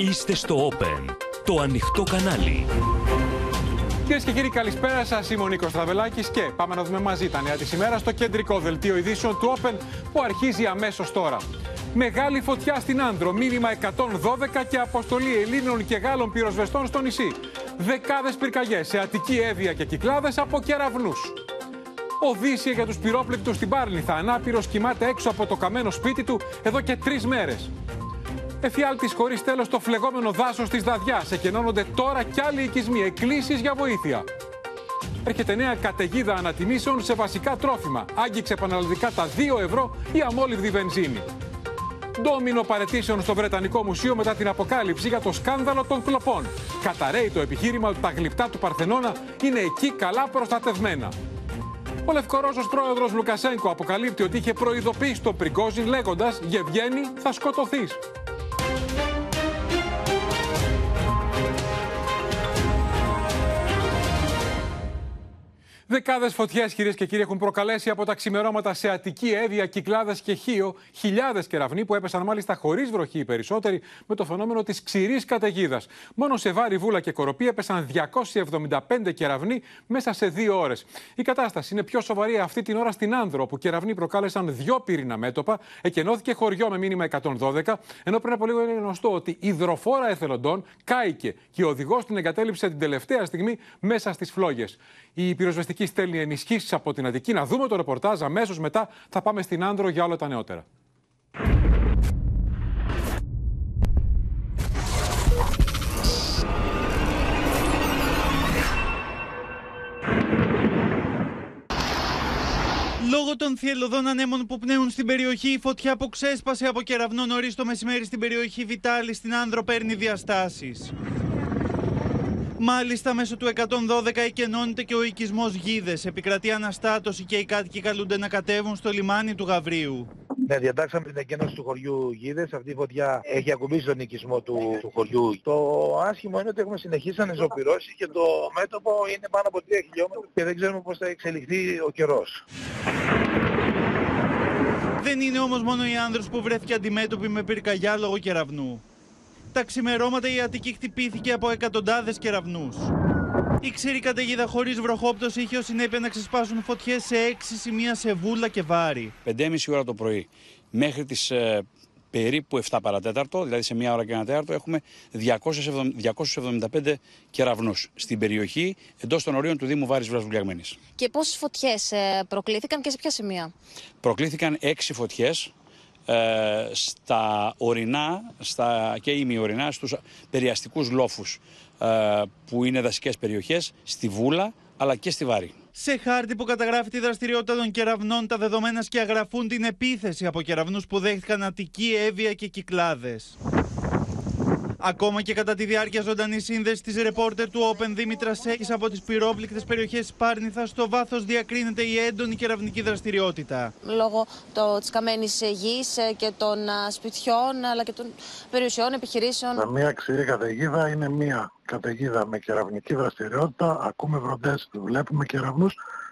Είστε στο Open, το ανοιχτό κανάλι. Κυρίες και κύριοι, καλησπέρα σας. Είμαι ο Νίκος Τραβελάκης και πάμε να δούμε μαζί τα νέα της ημέρας στο κεντρικό δελτίο ειδήσεων του Open που αρχίζει αμέσως τώρα. Μεγάλη φωτιά στην Άνδρο, μήνυμα 112 και αποστολή Ελλήνων και Γάλλων πυροσβεστών στο νησί. Δεκάδες πυρκαγιές σε Αττική, Εύβοια και Κυκλάδες από κεραυνούς. Οδύσσια για τους πυρόπληκτους στην Πάρνηθα. Ανάπηρο κοιμάται έξω από το καμένο σπίτι του εδώ και τρεις μέρες. Εφιάλτης χωρίς τέλος το φλεγόμενο δάσος της Δαδιά. Εκενώνονται τώρα κι άλλοι οικισμοί. Εκκλήσεις για βοήθεια. Έρχεται νέα καταιγίδα ανατιμήσεων σε βασικά τρόφιμα. Άγγιξε επαναληπτικά τα 2 ευρώ η αμόλυβδη βενζίνη. Ντόμινο παρετήσεων στο Βρετανικό Μουσείο μετά την αποκάλυψη για το σκάνδαλο των κλοπών. Καταραίει το επιχείρημα ότι τα γλυπτά του Παρθενώνα είναι εκεί καλά προστατευμένα. Ο Λευκορώσος πρόεδρος Λουκασένκο αποκαλύπτει ότι είχε προειδοποιήσει τον Πριγκόζιν λέγοντας «Γευγένη, θα σκοτωθείς». Δεκάδες φωτιές, κυρίες και κύριοι, έχουν προκαλέσει από τα ξημερώματα σε Αττική, Εύβοια, Κυκλάδες και Χίο χιλιάδες κεραυνοί που έπεσαν μάλιστα χωρίς βροχή οι περισσότεροι με το φαινόμενο της ξηρής καταιγίδας. Μόνο σε Βάρη, Βούλα και Κοροπή έπεσαν 275 κεραυνοί μέσα σε δύο ώρες. Η κατάσταση είναι πιο σοβαρή αυτή την ώρα στην Άνδρο, όπου κεραυνοί προκάλεσαν δυο πύρινα μέτωπα, εκενώθηκε χωριό με μήνυμα 112, ενώ πριν από λίγο είναι γνωστό ότι η υδροφόρα εθελοντών κάηκε και ο οδηγός την εγκατέλειψε την τελευταία στιγμή μέσα στις φλόγες. Η πυροσβεστική στέλνει ενισχύσεις από την Αττική. Να δούμε το ρεπορτάζ. Αμέσως μετά θα πάμε στην Άνδρο για όλα τα νεότερα. Λόγω των θυελωδών ανέμων που πνέουν στην περιοχή, η φωτιά που ξέσπασε από κεραυνό νωρίς το μεσημέρι στην περιοχή Βιτάλη στην Άνδρο παίρνει διαστάσεις. Μάλιστα, μέσω του 112 εκενώνεται και ο οικισμός Γίδες. Επικρατεί αναστάτωση και οι κάτοικοι καλούνται να κατέβουν στο λιμάνι του Γαβρίου. Ναι, διατάξαμε την εκένωση του χωριού Γίδες. Αυτή η φωτιά έχει ακουμπήσει τον οικισμό του, του χωριού. Το άσχημο είναι ότι έχουμε συνεχίσει να ζωπηρώσει και το μέτωπο είναι πάνω από 3 χιλιόμετρα και δεν ξέρουμε πώς θα εξελιχθεί ο καιρός. Δεν είναι όμως μόνο οι άνδρες που βρέθηκε αντιμέτωποι με πυρκαγιά λόγω κεραυνού. Τα ξημερώματα η Αττική χτυπήθηκε από εκατοντάδες κεραυνούς. Η ξηρή καταιγίδα χωρίς βροχόπτωση είχε ως συνέπεια να ξεσπάσουν φωτιές σε έξι σημεία σε βούλα και βάρη. 5.30 ώρα το πρωί μέχρι τις ε, περίπου 7 παρατέταρτο, δηλαδή σε μία ώρα και ένα τέταρτο, έχουμε 275 κεραυνούς στην περιοχή εντός των ορίων του Δήμου Βάρης Βρασβουλιαγμένη. Και πόσες φωτιές ε, προκλήθηκαν και σε ποια σημεία; Προκλήθηκαν έξι φωτιές ε, στα ορεινά στα, και ημιορεινά στους περιαστικούς λόφους ε, που είναι δασικές περιοχές, στη Βούλα αλλά και στη Βάρη. Σε χάρτη που καταγράφει τη δραστηριότητα των κεραυνών, τα δεδομένα σκιαγραφούν την επίθεση από κεραυνούς που δέχτηκαν Αττική, Εύβοια και Κυκλάδες. Ακόμα και κατά τη διάρκεια ζωντανή σύνδεσης της ρεπόρτερ του Open Δήμητρα Σέκη από τις πυρόπληκτες περιοχές τη Πάρνηθα, στο βάθος διακρίνεται η έντονη κεραυνική δραστηριότητα. Λόγω της καμένης γης ε, και των σπιτιών αλλά και των περιουσιών επιχειρήσεων. Μια ξηρή καταιγίδα είναι μια καταιγίδα με κεραυνική δραστηριότητα. Ακούμε βροντές, βλέπουμε κεραυνού,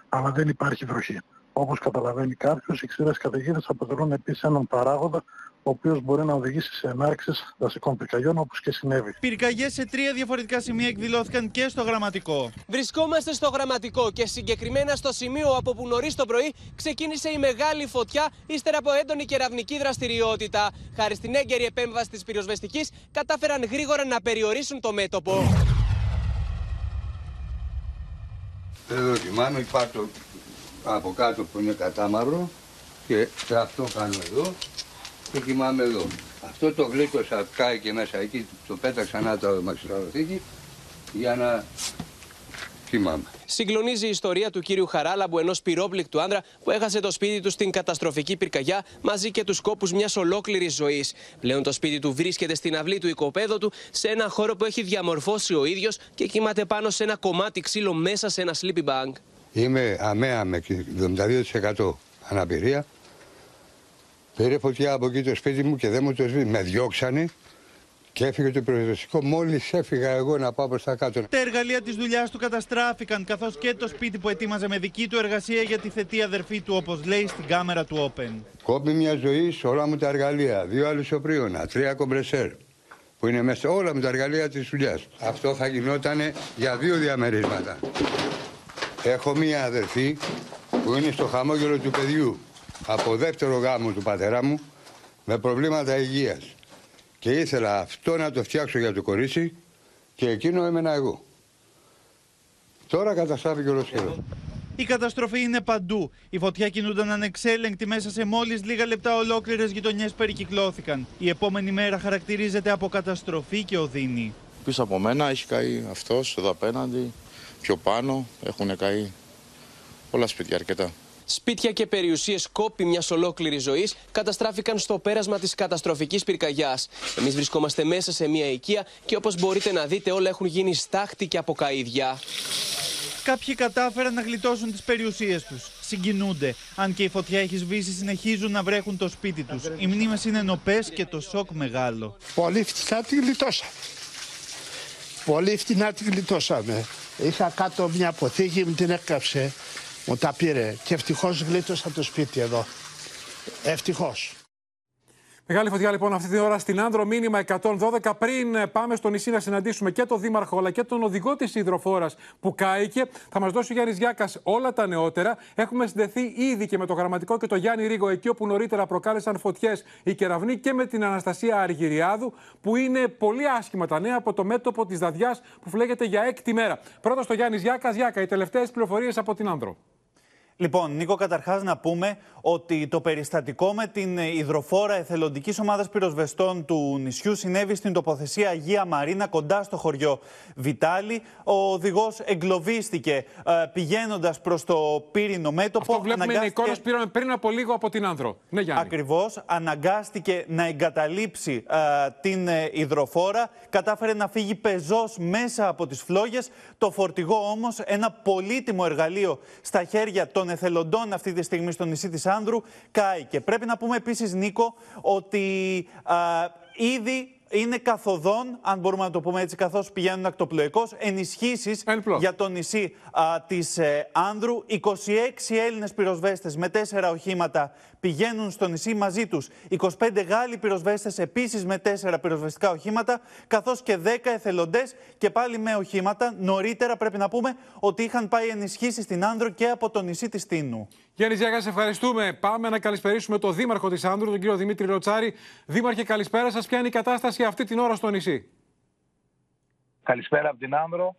αλλά δεν υπάρχει βροχή. Όπως καταλαβαίνει κάποιος, οι ξηρές καταιγίδες αποτελούν επίσης έναν παράγοντα ο οποίος μπορεί να οδηγήσει σε ενάρξεις δασικών πυρκαγιών όπως και συνέβη. Πυρκαγιές σε τρία διαφορετικά σημεία εκδηλώθηκαν και στο γραμματικό. Βρισκόμαστε στο γραμματικό και συγκεκριμένα στο σημείο από που νωρίς το πρωί ξεκίνησε η μεγάλη φωτιά ύστερα από έντονη κεραυνική δραστηριότητα. Χάρη στην έγκαιρη επέμβαση της πυροσβεστικής, κατάφεραν γρήγορα να περιορίσουν το μέτωπο. Εδώ κοιμάμαι, υπάρχει από κάτω που είναι κατάμαρο και αυτό κάνω εδώ και κοιμάμαι εδώ. Αυτό το γλίτωσα, κάει και μέσα εκεί, το πέταξα να το μαξιλαροθήκη για να κοιμάμαι. Συγκλονίζει η ιστορία του κύριου Χαράλαμπου, ενός πυρόπληκτου άνδρα που έχασε το σπίτι του στην καταστροφική πυρκαγιά μαζί και τους κόπους μιας ολόκληρης ζωής. Πλέον το σπίτι του βρίσκεται στην αυλή του οικοπαίδου του, σε ένα χώρο που έχει διαμορφώσει ο ίδιος και κοιμάται πάνω σε ένα κομμάτι ξύλο μέσα σε ένα sleeping bag. Είμαι αμέα με 72% αναπηρία. Πήρε φωτιά από εκεί το σπίτι μου και δεν μου το σβήνει. Με διώξανε και έφυγε το πυροσβεστικό. Μόλις έφυγα εγώ να πάω προς τα κάτω. Τα εργαλεία της δουλειάς του καταστράφηκαν, καθώς και το σπίτι που ετοίμαζε με δική του εργασία για τη θετή αδερφή του, όπως λέει στην κάμερα του Open. Κόπη μια ζωή σε όλα μου τα εργαλεία. Δύο αλυσοπρίωνα, τρία κομπρεσέρ. που είναι μέσα όλα με τα εργαλεία της δουλειάς. Αυτό θα γινόταν για δύο διαμερίσματα. Έχω μία αδερφή που είναι στο χαμόγελο του παιδιού από δεύτερο γάμο του πατέρα μου με προβλήματα υγείας. Και ήθελα αυτό να το φτιάξω για το κορίτσι και εκείνο έμενα εγώ. Τώρα καταστράφηκε ολοσχερό. Η καταστροφή είναι παντού. Η φωτιά κινούνταν ανεξέλεγκτη μέσα σε μόλις λίγα λεπτά ολόκληρες γειτονιές περικυκλώθηκαν. Η επόμενη μέρα χαρακτηρίζεται από καταστροφή και οδύνη. Πίσω από μένα έχει καεί αυτός εδώ απέναντι, πιο πάνω έχουν καεί πολλά σπίτια αρκετά. Σπίτια και περιουσίες κόπη μιας ολόκληρης ζωής καταστράφηκαν στο πέρασμα της καταστροφικής πυρκαγιάς. Εμείς βρισκόμαστε μέσα σε μια οικία και όπως μπορείτε να δείτε, όλα έχουν γίνει στάχτη και από καίδια. Κάποιοι κατάφεραν να γλιτώσουν τις περιουσίες τους. Συγκινούνται. Αν και η φωτιά έχεις σβήσει, συνεχίζουν να βρέχουν το σπίτι τους. Οι μνήμες είναι νοπές και το σοκ μεγάλο. Πολύ φτηνά τη γλιτώσαμε. Πολύ φτηνά τη γλιτώσαμε. Είχα κάτω μια αποθήκη, μου την έκαψε. Μου τα πήρε και ευτυχώς γλίτωσα το σπίτι εδώ. Ευτυχώς. Μεγάλη φωτιά λοιπόν αυτή την ώρα στην Άνδρο, μήνυμα 112. Πριν πάμε στο νησί να συναντήσουμε και τον Δήμαρχο αλλά και τον οδηγό της υδροφόρα που κάηκε, θα μας δώσει ο Γιάννης Γιάκας όλα τα νεότερα. Έχουμε συνδεθεί ήδη και με το γραμματικό και το Γιάννη Ρίγο, εκεί όπου νωρίτερα προκάλεσαν φωτιές οι κεραυνοί και με την Αναστασία Αργυριάδου, που είναι πολύ άσχημα τα νέα από το μέτωπο της Δαδιά που φλέγεται για έκτη μέρα. Πρώτα στο Γιάννης Γιάκας, Γιάκα, οι τελευταίες πληροφορίες από την Άνδρο. Λοιπόν, Νίκο, καταρχάς να πούμε ότι το περιστατικό με την υδροφόρα εθελοντικής ομάδας πυροσβεστών του νησιού συνέβη στην τοποθεσία Αγία Μαρίνα, κοντά στο χωριό Βιτάλη. Ο οδηγός εγκλωβίστηκε ε, πηγαίνοντας προς το πύρινο μέτωπο. Αυτό βλέπουμε αναγκάστηκε... είναι εικόνα που πήραμε πριν από λίγο από την Άνδρο. Ναι, Γιάννη. Ακριβώς. Αναγκάστηκε να εγκαταλείψει ε, την ε, υδροφόρα. Κατάφερε να φύγει πεζός μέσα από τις φλόγες. Το φορτηγό όμως, ένα πολύτιμο εργαλείο στα χέρια των εθελοντών αυτή τη στιγμή στο νησί της Άνδρου κάει. Και πρέπει να πούμε επίσης, Νίκο, ότι α, ήδη είναι καθοδόν, αν μπορούμε να το πούμε έτσι, καθώς πηγαίνουν ακτοπλοϊκώς, ενισχύσεις για το νησί της ε, Άνδρου. 26 Έλληνες πυροσβέστες με 4 οχήματα πηγαίνουν στο νησί μαζί τους. 25 Γάλλοι πυροσβέστες επίσης με 4 πυροσβεστικά οχήματα, καθώς και 10 εθελοντές και πάλι με οχήματα. Νωρίτερα πρέπει να πούμε ότι είχαν πάει ενισχύσεις στην Άνδρο και από το νησί της Τίνου. Γιάννη Ζιάγα, σε ευχαριστούμε. Πάμε να καλησπερίσουμε τον Δήμαρχο της Άνδρου, τον κύριο Δημήτρη Ροτσάρη. Δήμαρχε, καλησπέρα σας. Ποια είναι η κατάσταση αυτή την ώρα στο νησί; Καλησπέρα από την Άνδρο.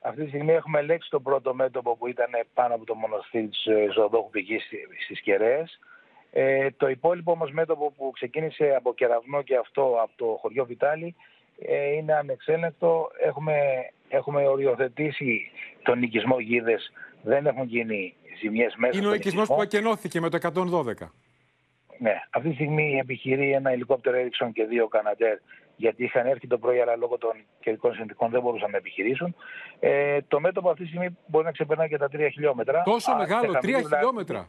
Αυτή τη στιγμή έχουμε ελέγξει το πρώτο μέτωπο που ήταν πάνω από το μοναστήρι της Ζωοδόχου Πηγή στις Κεραίες. Ε, το υπόλοιπο όμως μέτωπο που ξεκίνησε από κεραυνό και αυτό από το χωριό Βιτάλη ε, είναι ανεξέλεγκτο. Έχουμε, έχουμε οριοθετήσει τον οικισμό γίδες. Δεν έχουν γίνει ζημιές μέσα Είναι ο οικισμός που ακενώθηκε με το 112. Ναι, αυτή τη στιγμή επιχειρεί ένα ελικόπτερο Ericsson και δύο Canadair γιατί είχαν έρθει το πρωί, αλλά λόγω των καιρικών συνθηκών δεν μπορούσαν να επιχειρήσουν. Ε, το μέτωπο αυτή τη στιγμή μπορεί να ξεπερνάει και τα 3 χιλιόμετρα. Τόσο μεγάλο, 3 χιλιόμετρα.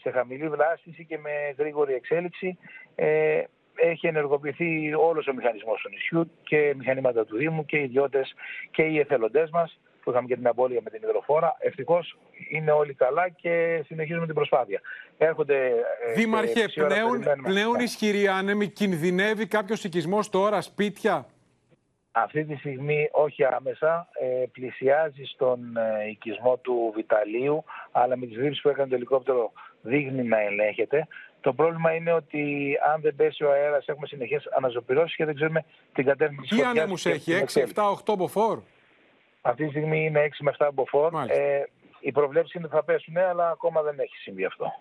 Σε χαμηλή βλάστηση και με γρήγορη εξέλιξη. Ε, έχει ενεργοποιηθεί όλος ο μηχανισμός του νησιού και μηχανήματα του Δήμου και οι ιδιώτες και οι εθελοντές μας που είχαμε και την απώλεια με την υδροφόρα. Ευτυχώς είναι όλοι καλά και συνεχίζουμε την προσπάθεια. Έρχονται. Ε, Δήμαρχε, πλέον, πλέον ισχυρή άνεμη, κινδυνεύει κάποιος οικισμός τώρα, σπίτια; Αυτή τη στιγμή όχι άμεσα, ε, πλησιάζει στον ε, οικισμό του Βιταλίου, αλλά με τις ρήψεις που έκανε το ελικόπτερο δείχνει να ελέγχεται. Το πρόβλημα είναι ότι αν δεν πέσει ο αέρας έχουμε συνεχές αναζωπηρώσεις και δεν ξέρουμε την κατεύθυνση Τι ανέμους έχει, 6, 7, 8 μποφόρ; Αυτή τη στιγμή είναι 6 με 7 μποφόρ. Ε, η προβλέψη είναι ότι θα πέσουν, αλλά ακόμα δεν έχει συμβεί αυτό.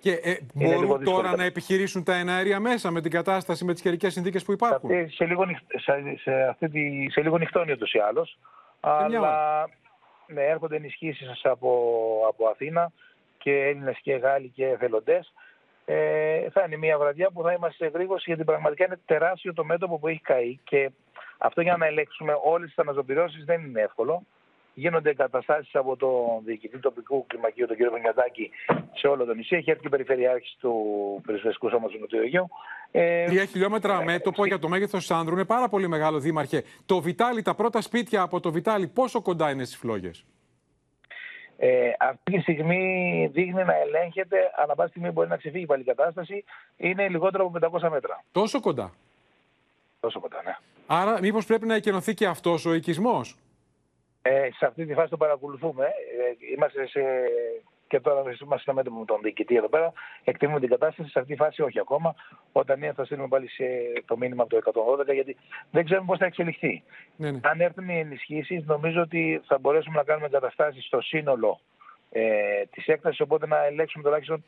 Και ε, μπορούν τώρα να επιχειρήσουν τα εναέρια μέσα με την κατάσταση, με τις καιρικές συνθήκες που υπάρχουν; Σε, σε, λίγο, σε, σε, αυτή τη, σε λίγο νυχτώνει ούτως ή άλλως. Αλλά ναι, έρχονται ενισχύσεις από, από Αθήνα και Έλληνες και Γάλλοι και εθελοντές. Ε, θα είναι μια βραδιά που θα είμαστε σε γρήγορση γιατί πραγματικά είναι τεράστιο το μέτωπο που έχει καεί και αυτό για να ελέγξουμε όλες τις αναζωπηρώσει δεν είναι εύκολο. Γίνονται εγκαταστάσεις από τον διοικητή τοπικού κλιμακίου, τον κύριο Βενιατάκη, σε όλο το νησί. Έχει έρθει και η Περιφερειάρχη του Περισβεστικού Σώματος του Αιγαίου. Ε, Τρία χιλιόμετρα ε, μέτωπο για το μέγεθος Σάνδρου είναι πάρα πολύ μεγάλο, Δήμαρχε. Το Βιτάλι, τα πρώτα σπίτια από το Βιτάλι, πόσο κοντά είναι στις φλόγες; Ε, αυτή τη στιγμή δείχνει να ελέγχεται, ανά πάση στιγμή μπορεί να ξεφύγει πάλι η κατάσταση. Είναι λιγότερο από 500 μέτρα. Τόσο κοντά; Τόσο κοντά, ναι. Άρα, μήπως πρέπει να εκενωθεί και αυτός ο οικισμός; Ε, σε αυτή τη φάση το παρακολουθούμε. Ε, είμαστε σε... Και τώρα είμαστε με τον διοικητή εδώ πέρα. Εκτιμούμε την κατάσταση. Σε αυτή τη φάση όχι ακόμα. Όταν είναι θα στείλουμε πάλι σε το μήνυμα από το 112 γιατί δεν ξέρουμε πώς θα εξελιχθεί. Ναι, ναι. Αν έρθουν οι ενισχύσεις, νομίζω ότι θα μπορέσουμε να κάνουμε εγκαταστάσεις στο σύνολο ε, της έκτασης. Οπότε να ελέγξουμε τουλάχιστον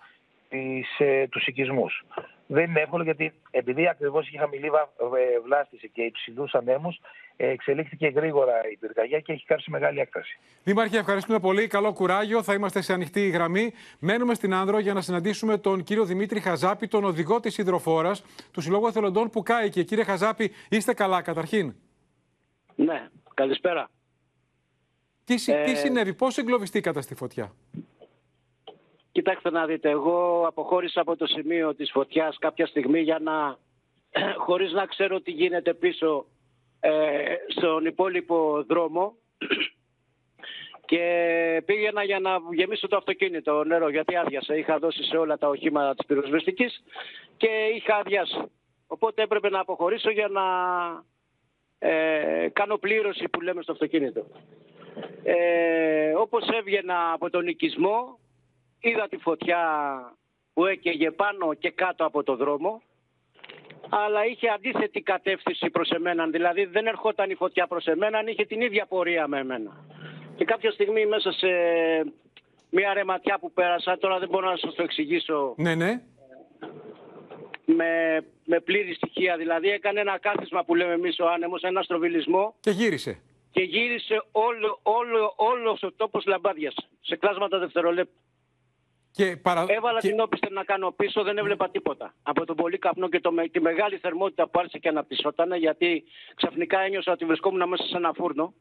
τις, ε, τους οικισμούς. Δεν είναι εύκολο γιατί επειδή ακριβώς είχε χαμηλή βα- ε, βλάστηση και υψηλούς ανέμους ε, εξελίχθηκε γρήγορα η πυρκαγιά και έχει κάψει μεγάλη έκταση. Δήμαρχε, ευχαριστούμε πολύ. Καλό κουράγιο. Θα είμαστε σε ανοιχτή γραμμή. Μένουμε στην Άνδρο για να συναντήσουμε τον κύριο Δημήτρη Χαζάπη, τον οδηγό της υδροφόρας του Συλλόγου Εθελοντών που κάηκε. Κύριε Χαζάπη, είστε καλά καταρχήν. Ναι, καλησπέρα. Τι, συ- τι Ε, συνέβη, πώς εγκλωβιστήκατε στη φωτιά; Κοιτάξτε να δείτε, εγώ αποχώρησα από το σημείο της φωτιάς κάποια στιγμή για να, χωρίς να ξέρω τι γίνεται πίσω ε, στον υπόλοιπο δρόμο και πήγαινα για να γεμίσω το αυτοκίνητο νερό γιατί άδειασε. Είχα δώσει σε όλα τα οχήματα της πυροσβεστικής και είχα αδειάσει. Οπότε έπρεπε να αποχωρήσω για να ε, κάνω πλήρωση που λέμε στο αυτοκίνητο. Ε, όπως έβγαινα από τον οικισμό είδα τη φωτιά που έκαιγε πάνω και κάτω από το δρόμο αλλά είχε αντίθετη κατεύθυνση προς εμένα. Δηλαδή δεν ερχόταν η φωτιά προς εμένα, είχε την ίδια πορεία με εμένα. Και κάποια στιγμή μέσα σε μια ρεματιά που πέρασα, τώρα δεν μπορώ να σας το εξηγήσω Ναι, ναι. με, με πλήρη στοιχεία. Δηλαδή έκανε ένα κάθισμα που λέμε εμείς ο άνεμος, ένα στροβιλισμό Και γύρισε. και γύρισε όλο, όλο, όλος ο τόπος λαμπάδιας σε κλάσματα δευτερολέπτου. Και παρα... Έβαλα και- την όπισθεν να κάνω πίσω, δεν έβλεπα τίποτα. Από τον πολύ καπνό και το, με- τη μεγάλη θερμότητα που άρχισε και αναπτυσσόταν, γιατί ξαφνικά ένιωσα ότι βρισκόμουν μέσα σε ένα φούρνο.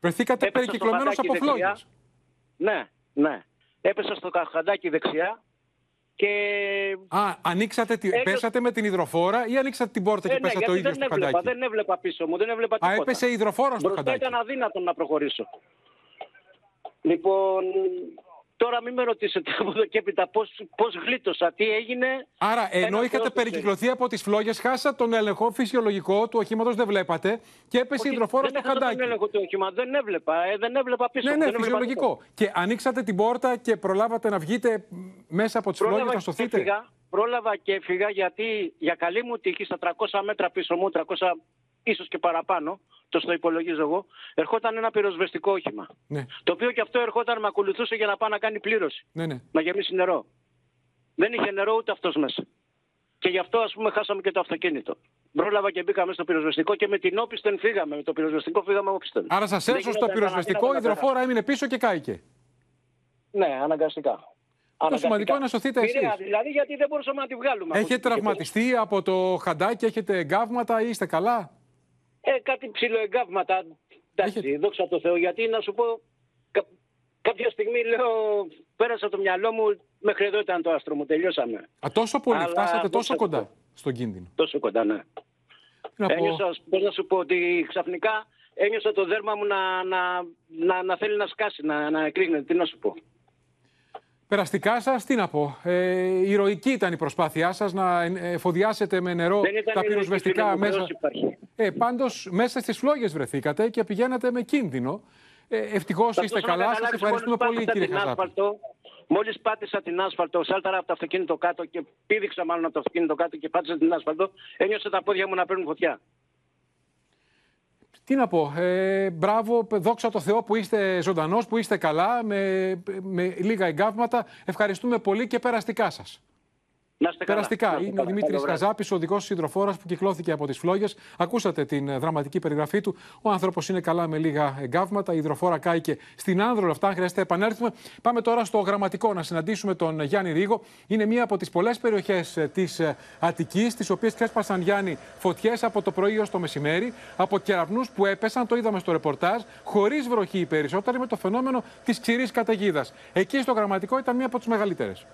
Βρεθήκατε Έπεσα στο περικυκλωμένος χαντάκι από φλόγες. δεξιά. Ναι, ναι. Έπεσα στο καχαντάκι δεξιά και. Α, ανοίξατε, τη... Έπεσα- πέσατε με την υδροφόρα ή ανοίξατε την πόρτα και Ε, ναι, πέσατε το γιατί ίδιος δεν στο έβλεπα, χαντάκι; δεν έβλεπα πίσω μου, δεν έβλεπα Α, τίποτα. έπεσε η υδροφόρα στο Μπροστά χαντάκι. ήταν αδύνατο να προχωρήσω. Λοιπόν, τώρα μην με ρωτήσετε από εδώ και έπειτα πώς, πώς γλίτωσα, τι έγινε. Άρα, ενώ Ένας είχατε Θεός το ξέρεις. περικυκλωθεί από τις φλόγες, χάσατε τον έλεγχο φυσιολογικό του οχήματος, δεν βλέπατε και έπεσε η Όχι, υδροφόρα δεν στο έχασα τον χαντάκι. έλεγχο του όχημα, δεν έβλεπα, ε, δεν έβλεπα πίσω. Ναι, μου, ναι, δεν έβλεπα φυσιολογικό. Και ανοίξατε την πόρτα και προλάβατε να βγείτε μέσα από τις φλόγες Πρόλαβα να και, σωθείτε. έφυγα, πρόλαβα και έφυγα γιατί για καλή μου τύχη στα 300 μέτρα πίσω μου, 300 ίσως και παραπάνω, το στο υπολογίζω εγώ, ερχόταν ένα πυροσβεστικό όχημα. Ναι, Το οποίο και αυτό ερχόταν, με ακολουθούσε για να πάει να κάνει πλήρωση, ναι, ναι. να γεμίσει νερό. Δεν είχε νερό ούτε αυτός μέσα. Και γι' αυτό ας πούμε χάσαμε και το αυτοκίνητο. Πρόλαβα και μπήκαμε στο πυροσβεστικό και με την όπισθεν φύγαμε. Με το πυροσβεστικό φύγαμε όπισθεν. Άρα σας Δεν έσωσε γινόταν το πυροσβεστικό, η να- να- υδροφόρα έμεινε πίσω και κάηκε. Ναι, αναγκαστικά. Το σημαντικό είναι να σωθείτε Πειραιά, εσείς. δηλαδή γιατί δεν μπορούσαμε να τη βγάλουμε. από Έχετε εκεί και πέρα. τραυματιστεί από το χαντάκι, έχετε εγκάβματα ή είστε καλά; Ε, κάτι ψηλοεγκάβματα. Εντάξει, δόξα τω Θεώ. Γιατί να σου πω, κα- κάποια στιγμή λέω, πέρασα το μυαλό μου, μέχρι εδώ ήταν το άστρο μου, τελειώσαμε. Α, τόσο πολύ, Αλλά φτάσατε δόξα τόσο τω κοντά Θεώ. στον κίνδυνο. Τόσο κοντά, ναι. Να πω- Ένιωσα, πώς να σου πω, ότι ξαφνικά ένιωσα το δέρμα μου να, να, να, να θέλει να σκάσει, να, να εκρήγνεται. Τι να σου πω. Περαστικά σας, τι να πω. Ε, ηρωική ήταν η προσπάθειά σας να ε, εφοδιάσετε με νερό Δεν ήταν τα ηρωική, πυροσβεστικά φίλε μου, μέσα. Θεός υπάρχει. Ε, Πάντως, μέσα στις φλόγες βρεθήκατε και πηγαίνατε με κίνδυνο. Ε, Ευτυχώς Θα είστε δώσω να καλά. Σας καταλάβεις, ευχαριστούμε μόλις πολύ, πάτησα κύριε την Χαζάπη. άσφαλτο, Μόλις πάτησα την άσφαλτο, σάλταρα από το αυτοκίνητο κάτω και πήδηξα μάλλον από το αυτοκίνητο κάτω και πάτησα την άσφαλτο, ένιωσα τα πόδια μου να παίρνουν φωτιά. Τι να πω. Ε, μπράβο, δόξα τω Θεώ που είστε ζωντανός, που είστε καλά, με, με λίγα εγκάβματα. Ευχαριστούμε πολύ και περαστικά σας. Να είστε καλά. Περαστικά. Να είστε Είναι ο καλά. Δημήτρης Καλό βράδυ. Καζάπης, οδηγός υδροφόρα που κυκλώθηκε από τις φλόγες. Ακούσατε την ε, δραματική περιγραφή του. Ο άνθρωπος είναι καλά με λίγα εγκάβματα. Η υδροφόρα κάηκε στην άνδρο. Αυτά αν χρειάζεται επανέλθουμε. Πάμε τώρα στο γραμματικό να συναντήσουμε τον Γιάννη Ρίγο. Είναι μία από τις πολλές περιοχές της Αττικής, τις οποίες ξέσπασαν Γιάννη φωτιές από το πρωί ω το μεσημέρι. Από κεραυνούς που έπεσαν, το είδαμε στο ρεπορτάζ, χωρίς βροχή οι περισσότεροι, με το φαινόμενο της ξηρής καταιγίδας. Εκεί στο γραμματικό ήταν μία από τις μεγαλύτερες.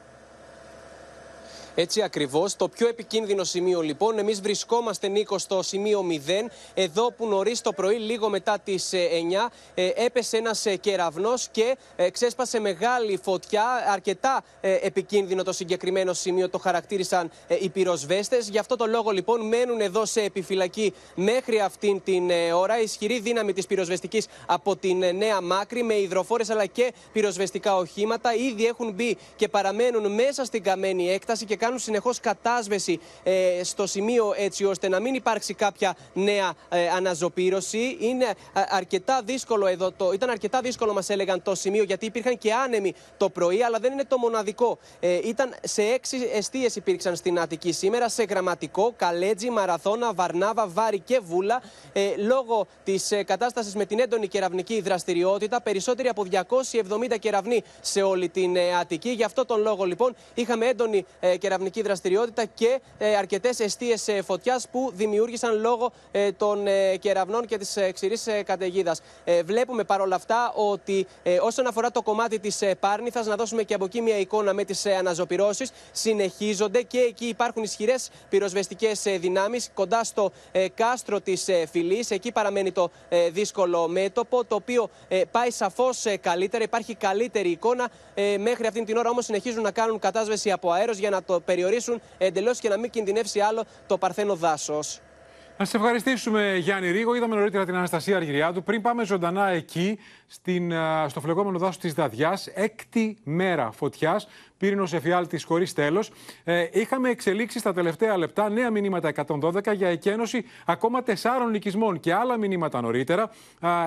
Έτσι ακριβώς. Το πιο επικίνδυνο σημείο λοιπόν. Εμείς βρισκόμαστε, Νίκος, στο σημείο 0. Εδώ που νωρίς το πρωί, λίγο μετά τις 9, ε, έπεσε ένας κεραυνός και ξέσπασε μεγάλη φωτιά. Αρκετά επικίνδυνο το συγκεκριμένο σημείο, το χαρακτήρισαν οι πυροσβέστες. Γι' αυτό το λόγο λοιπόν μένουν εδώ σε επιφυλακή μέχρι αυτήν την ώρα. Ισχυρή δύναμη της πυροσβεστικής από την Νέα Μάκρη με υδροφόρες αλλά και πυροσβεστικά οχήματα. Ήδη έχουν μπει και παραμένουν μέσα στην καμένη έκταση και κάνουν συνεχώς κατάσβεση ε, στο σημείο έτσι ώστε να μην υπάρξει κάποια νέα ε, αναζωπήρωση. Είναι ε, αρκετά δύσκολο εδώ το. Ήταν αρκετά δύσκολο, μας έλεγαν το σημείο, γιατί υπήρχαν και άνεμοι το πρωί, αλλά δεν είναι το μοναδικό. Ε, ήταν σε έξι εστίες υπήρξαν στην Αττική σήμερα, σε γραμματικό, καλέτζι, μαραθώνα, βαρνάβα, βάρη και βούλα. Ε, λόγω της ε, κατάστασης με την έντονη κεραυνική δραστηριότητα, περισσότεροι από 270 κεραυνοί σε όλη την ε, Αττική. Γι' αυτό τον λόγο λοιπόν είχαμε έντονη ε, κεραυνική δραστηριότητα και ε, αρκετές αιστείες φωτιάς που δημιούργησαν λόγω των κεραυνών και της ξηρής καταιγίδας. Βλέπουμε παρόλα αυτά ότι όσον αφορά το κομμάτι της Πάρνηθας, να δώσουμε και από εκεί μια εικόνα με τις αναζωπηρώσει, συνεχίζονται και εκεί υπάρχουν ισχυρές πυροσβεστικές δυνάμεις κοντά στο κάστρο της Φυλής. Εκεί παραμένει το δύσκολο μέτωπο, το οποίο πάει σαφώς καλύτερα. Υπάρχει καλύτερη εικόνα. Μέχρι αυτήν την ώρα όμως συνεχίζουν να κάνουν κατάσβεση από αέρος για να το περιορίσουν εντελώς και να μην κινδυνεύσει άλλο το παρθένο δάσος. Να σα ευχαριστήσουμε, Γιάννη Ρίγο. Είδαμε νωρίτερα την Αναστασία Αργυριάδου. Πριν πάμε ζωντανά εκεί, στην, στο φλεγόμενο δάσος της Δαδιά, έκτη μέρα φωτιάς πύρινο εφιάλτης χωρίς τέλος. Ε, είχαμε εξελίξει στα τελευταία λεπτά νέα μηνύματα 112 για εκένωση ακόμα τεσσάρων οικισμών και άλλα μηνύματα νωρίτερα.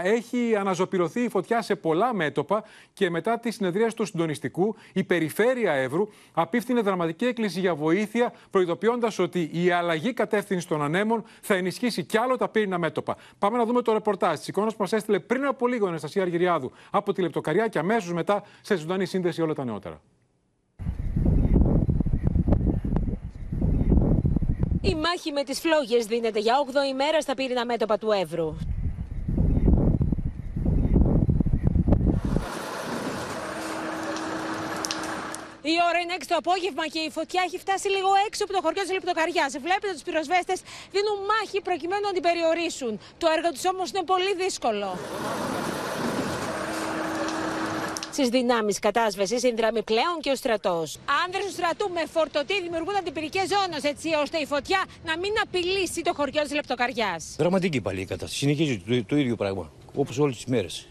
έχει αναζωπηρωθεί η φωτιά σε πολλά μέτωπα και μετά τη συνεδρία του συντονιστικού, η περιφέρεια Εύρου απίφθινε δραματική έκκληση για βοήθεια, προειδοποιώντας ότι η αλλαγή κατεύθυνσης των ανέμων θα ενισχύσει κι άλλο τα πύρινα μέτωπα. Πάμε να δούμε το ρεπορτάζ της εικόνας που μας έστειλε πριν από λίγο η Αναστασία Αργυριάδου από τη Λεπτοκαριά και αμέσως μετά σε ζωντανή σύνδεση όλα τα νεότερα. Η μάχη με τις φλόγες δίνεται για 8η ημέρα στα πύρινα μέτωπα του Εύρου. Η ώρα είναι 6 το απόγευμα και η φωτιά έχει φτάσει λίγο έξω από το χωριό της Λεπτοκαριάς. Βλέπετε τους πυροσβέστες δίνουν μάχη προκειμένου να την περιορίσουν. Το έργο τους όμως είναι πολύ δύσκολο. Στι δυνάμεις κατάσβεσης συνδράμει πλέον και ο στρατός. Άνδρες του στρατού με φορτωτή δημιουργούν αντιπυρικέ ζώνε έτσι ώστε η φωτιά να μην απειλήσει το χωριό της Λεπτοκαριάς. Δραματική πάλι η κατάσταση. Συνεχίζει το, το ίδιο πράγμα όπως όλες τις μέρες.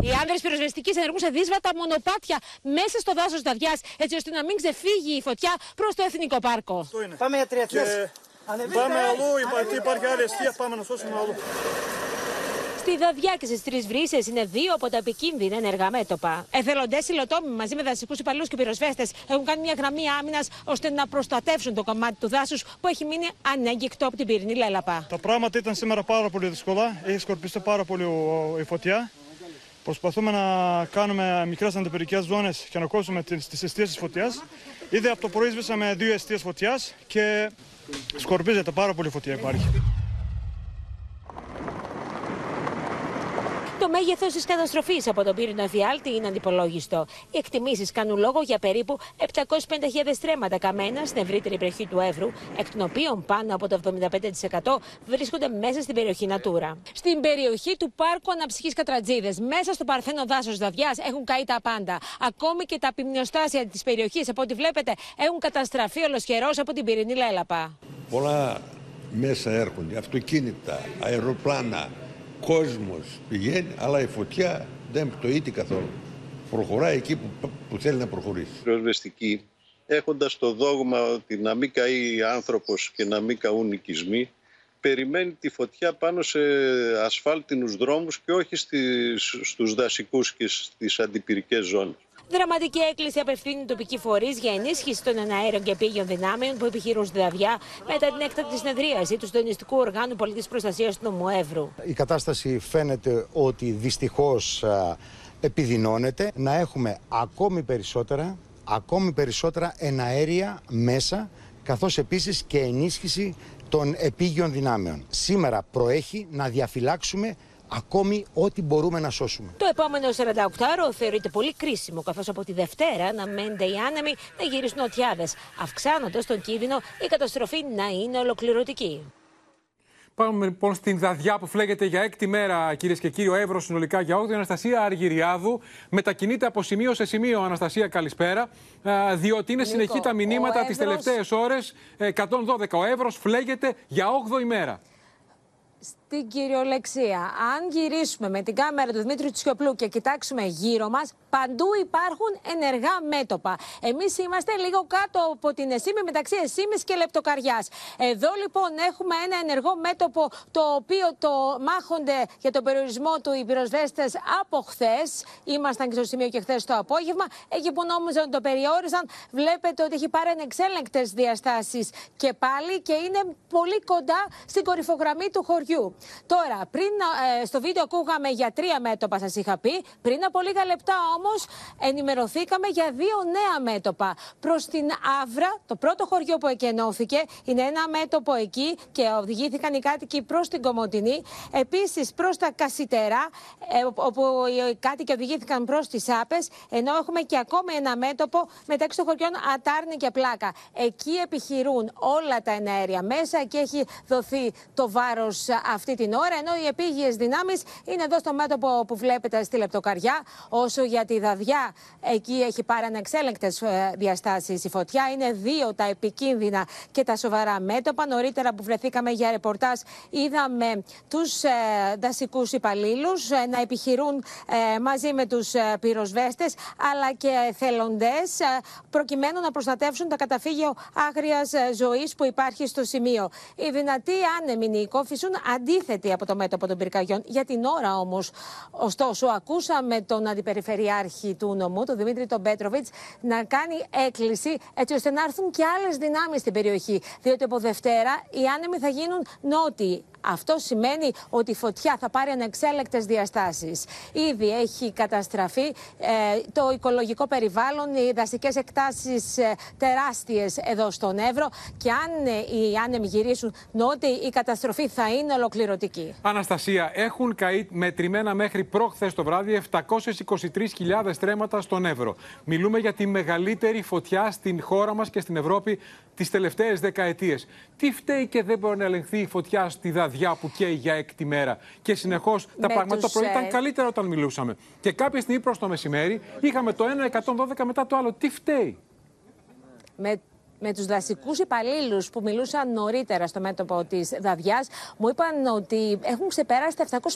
Οι άνδρες πυροσβεστικοί ενεργούν σε δύσβατα μονοπάτια μέσα στο δάσος Δαδιά, έτσι ώστε να μην ξεφύγει η φωτιά προς το Εθνικό Πάρκο. Πάμε για τριαθιέ. Πάμε αλλού, υπάρχει, υπάρχει άλλη αιστεία, πάμε να σώσουμε αλλού. Στη Δαδιά και στις Τρεις Βρύσες είναι δύο από τα επικίνδυνα ενεργά μέτωπα. Εθελοντές υλοτόμοι μαζί με δασικούς υπαλλήλους και πυροσβέστες έχουν κάνει μια γραμμή άμυνας ώστε να προστατεύσουν το κομμάτι του δάσους που έχει μείνει ανέγκυκτο από την πυρηνή λέλαπα. Τα πράγματα ήταν σήμερα πάρα πολύ δύσκολα. Έχει σκορπιστεί πάρα πολύ η φωτιά. Προσπαθούμε να κάνουμε μικρές αντιπυρικές ζώνες και να κόψουμε τις αιστείες της φωτιάς. Ήδη από το πρωί σβήσαμε δύο αιστείες φωτιάς και σκορπίζεται πάρα πολύ φωτιά υπάρχει. Το μέγεθος της καταστροφής από τον πύρινο εφιάλτη είναι αντιπολόγιστο. Οι εκτιμήσεις κάνουν λόγο για περίπου 750.000 στρέμματα καμένα στην ευρύτερη περιοχή του Εύρου, εκ των οποίων πάνω από το 75% βρίσκονται μέσα στην περιοχή Νατούρα. Στην περιοχή του πάρκου Αναψυχής Κατρατζίδε, μέσα στο παρθένο δάσος Δαδιά, έχουν καεί τα πάντα. Ακόμη και τα πυμνιοστάσια της περιοχής, από ό,τι βλέπετε, έχουν καταστραφεί ολοσχερό από την πυρηνή λέλαπα. Πολλά μέσα έρχονται, αυτοκίνητα, αεροπλάνα, κόσμος πηγαίνει, αλλά η φωτιά δεν πτωείται καθόλου. Προχωράει εκεί που, που θέλει να προχωρήσει. Πυροσβεστική, έχοντας το δόγμα ότι να μην καεί άνθρωπος και να μην καούν οικισμοί, περιμένει τη φωτιά πάνω σε ασφάλτινους δρόμους και όχι στις, στους δασικούς και στις αντιπυρικές ζώνες. Δραματική έκκληση απευθύνει τοπική φορείς για ενίσχυση των εναέρων και πήγαιων δυνάμεων που επιχειρούν στη Δαβιά μετά την έκτακτη συνεδρίαση του Συντονιστικού Οργάνου Πολιτικής Προστασίας του Νομού Εύρου. Η κατάσταση φαίνεται ότι δυστυχώς επιδεινώνεται. Να έχουμε ακόμη περισσότερα, ακόμη περισσότερα εναέρια μέσα, καθώς επίσης και ενίσχυση των επίγειων δυνάμεων. Σήμερα προέχει να διαφυλάξουμε ακόμη ό,τι μπορούμε να σώσουμε. Το επόμενο 48ωρο θεωρείται πολύ κρίσιμο, καθώς από τη Δευτέρα αναμένεται οι άνεμοι να γυρίσουν νοτιάδε, αυξάνοντας τον κίνδυνο η καταστροφή να είναι ολοκληρωτική. Πάμε λοιπόν στην Δαδιά που φλέγεται για έκτη μέρα, κυρίες και κύριοι, ο Εύρος συνολικά για 8. Η Αναστασία Αργυριάδου μετακινείται από σημείο σε σημείο. Αναστασία, καλησπέρα. Α, Διότι είναι Νίκο, συνεχή τα μηνύματα ο τις Εύρος- τελευταίες ώρες. 112. Ο Εύρος φλέγεται για 8η μέρα. Στην κυριολεξία, αν γυρίσουμε με την κάμερα του Δημήτρη Τσιοπλού και κοιτάξουμε γύρω μας, παντού υπάρχουν ενεργά μέτωπα. Εμείς είμαστε λίγο κάτω από την Εσήμη, μεταξύ Εσήμης και Λεπτοκαριά. Εδώ λοιπόν έχουμε ένα ενεργό μέτωπο το οποίο το μάχονται για τον περιορισμό του οι πυροσβέστες από χθες. Ήμασταν και στο σημείο και χθες το απόγευμα. Εκεί που νόμιζαν ότι το περιόριζαν, βλέπετε ότι έχει πάρει ανεξέλεγκτες διαστάσεις και πάλι και είναι πολύ κοντά στην κορυφογραμμή του χωριού. Τώρα, πριν ε, στο βίντεο ακούγαμε για τρία μέτωπα, σας είχα πει. Πριν από λίγα λεπτά όμως ενημερωθήκαμε για δύο νέα μέτωπα. Προς την Άβρα, το πρώτο χωριό που εκενώθηκε, είναι ένα μέτωπο εκεί και οδηγήθηκαν οι κάτοικοι προς την Κομωτινή. Επίσης προς τα Κασιτερά, ε, όπου οι κάτοικοι οδηγήθηκαν προς τις Άπες. Ενώ έχουμε και ακόμη ένα μέτωπο μεταξύ των χωριών Ατάρνη και Πλάκα. Εκεί επιχειρούν όλα τα εναέρια μέσα και έχει δοθεί το βάρος αυτή την ώρα. Ενώ οι επίγειες δυνάμεις είναι εδώ στο μέτωπο που βλέπετε στη Λεπτοκαριά. Όσο για τη Δαδιά, εκεί έχει πάρει ανεξέλεγκτες διαστάσεις η φωτιά. Είναι δύο τα επικίνδυνα και τα σοβαρά μέτωπα. Νωρίτερα που βρεθήκαμε για ρεπορτάζ, είδαμε τους ε, δασικούς υπαλλήλους ε, να επιχειρούν ε, μαζί με τους ε, πυροσβέστες αλλά και θελοντέ προκειμένου να προστατεύσουν τα καταφύγιο άγριας ζωής που υπάρχει στο σημείο. Οι δυνατοί άνεμοι Νίκο φυσούν αντίθετοι από το μέτωπο των πυρκαγιών. Για την ώρα όμως, ωστόσο, ακούσαμε τον αντιπεριφερειάρχη του νομού, τον Δημήτρη τον Πέτροβιτς, να κάνει έκκληση έτσι ώστε να έρθουν και άλλες δυνάμεις στην περιοχή. Διότι από Δευτέρα οι άνεμοι θα γίνουν νότιοι. Αυτό σημαίνει ότι η φωτιά θα πάρει ανεξέλεκτες διαστάσεις. Ήδη έχει καταστραφεί ε, το οικολογικό περιβάλλον, οι δασικές εκτάσεις ε, τεράστιες εδώ στον Εύρο. Και αν ε, οι άνεμοι γυρίσουν νότιοι, η καταστροφή θα είναι ολοκληρωτική. Αναστασία, έχουν καεί μετρημένα μέχρι προχθές το βράδυ 723.000 στρέμματα στον Εύρο. Μιλούμε για τη μεγαλύτερη φωτιά στην χώρα μας και στην Ευρώπη τις τελευταίες δεκαετίες. Τι φταίει και δεν μπορεί να ελεγχθεί η φωτιά στη Δαδιά που καίει για έκτη μέρα. Και συνεχώς τα Με πράγματα το τους, πρωί ε, ήταν καλύτερα όταν μιλούσαμε. Και κάποια στιγμή προς το μεσημέρι είχαμε το ένα 112 μετά το άλλο. Τι φταίει; με, με τους δασικούς υπαλλήλους που μιλούσαν νωρίτερα στο μέτωπο της Δαδιάς μου είπαν ότι έχουν ξεπεράσει τα 750.000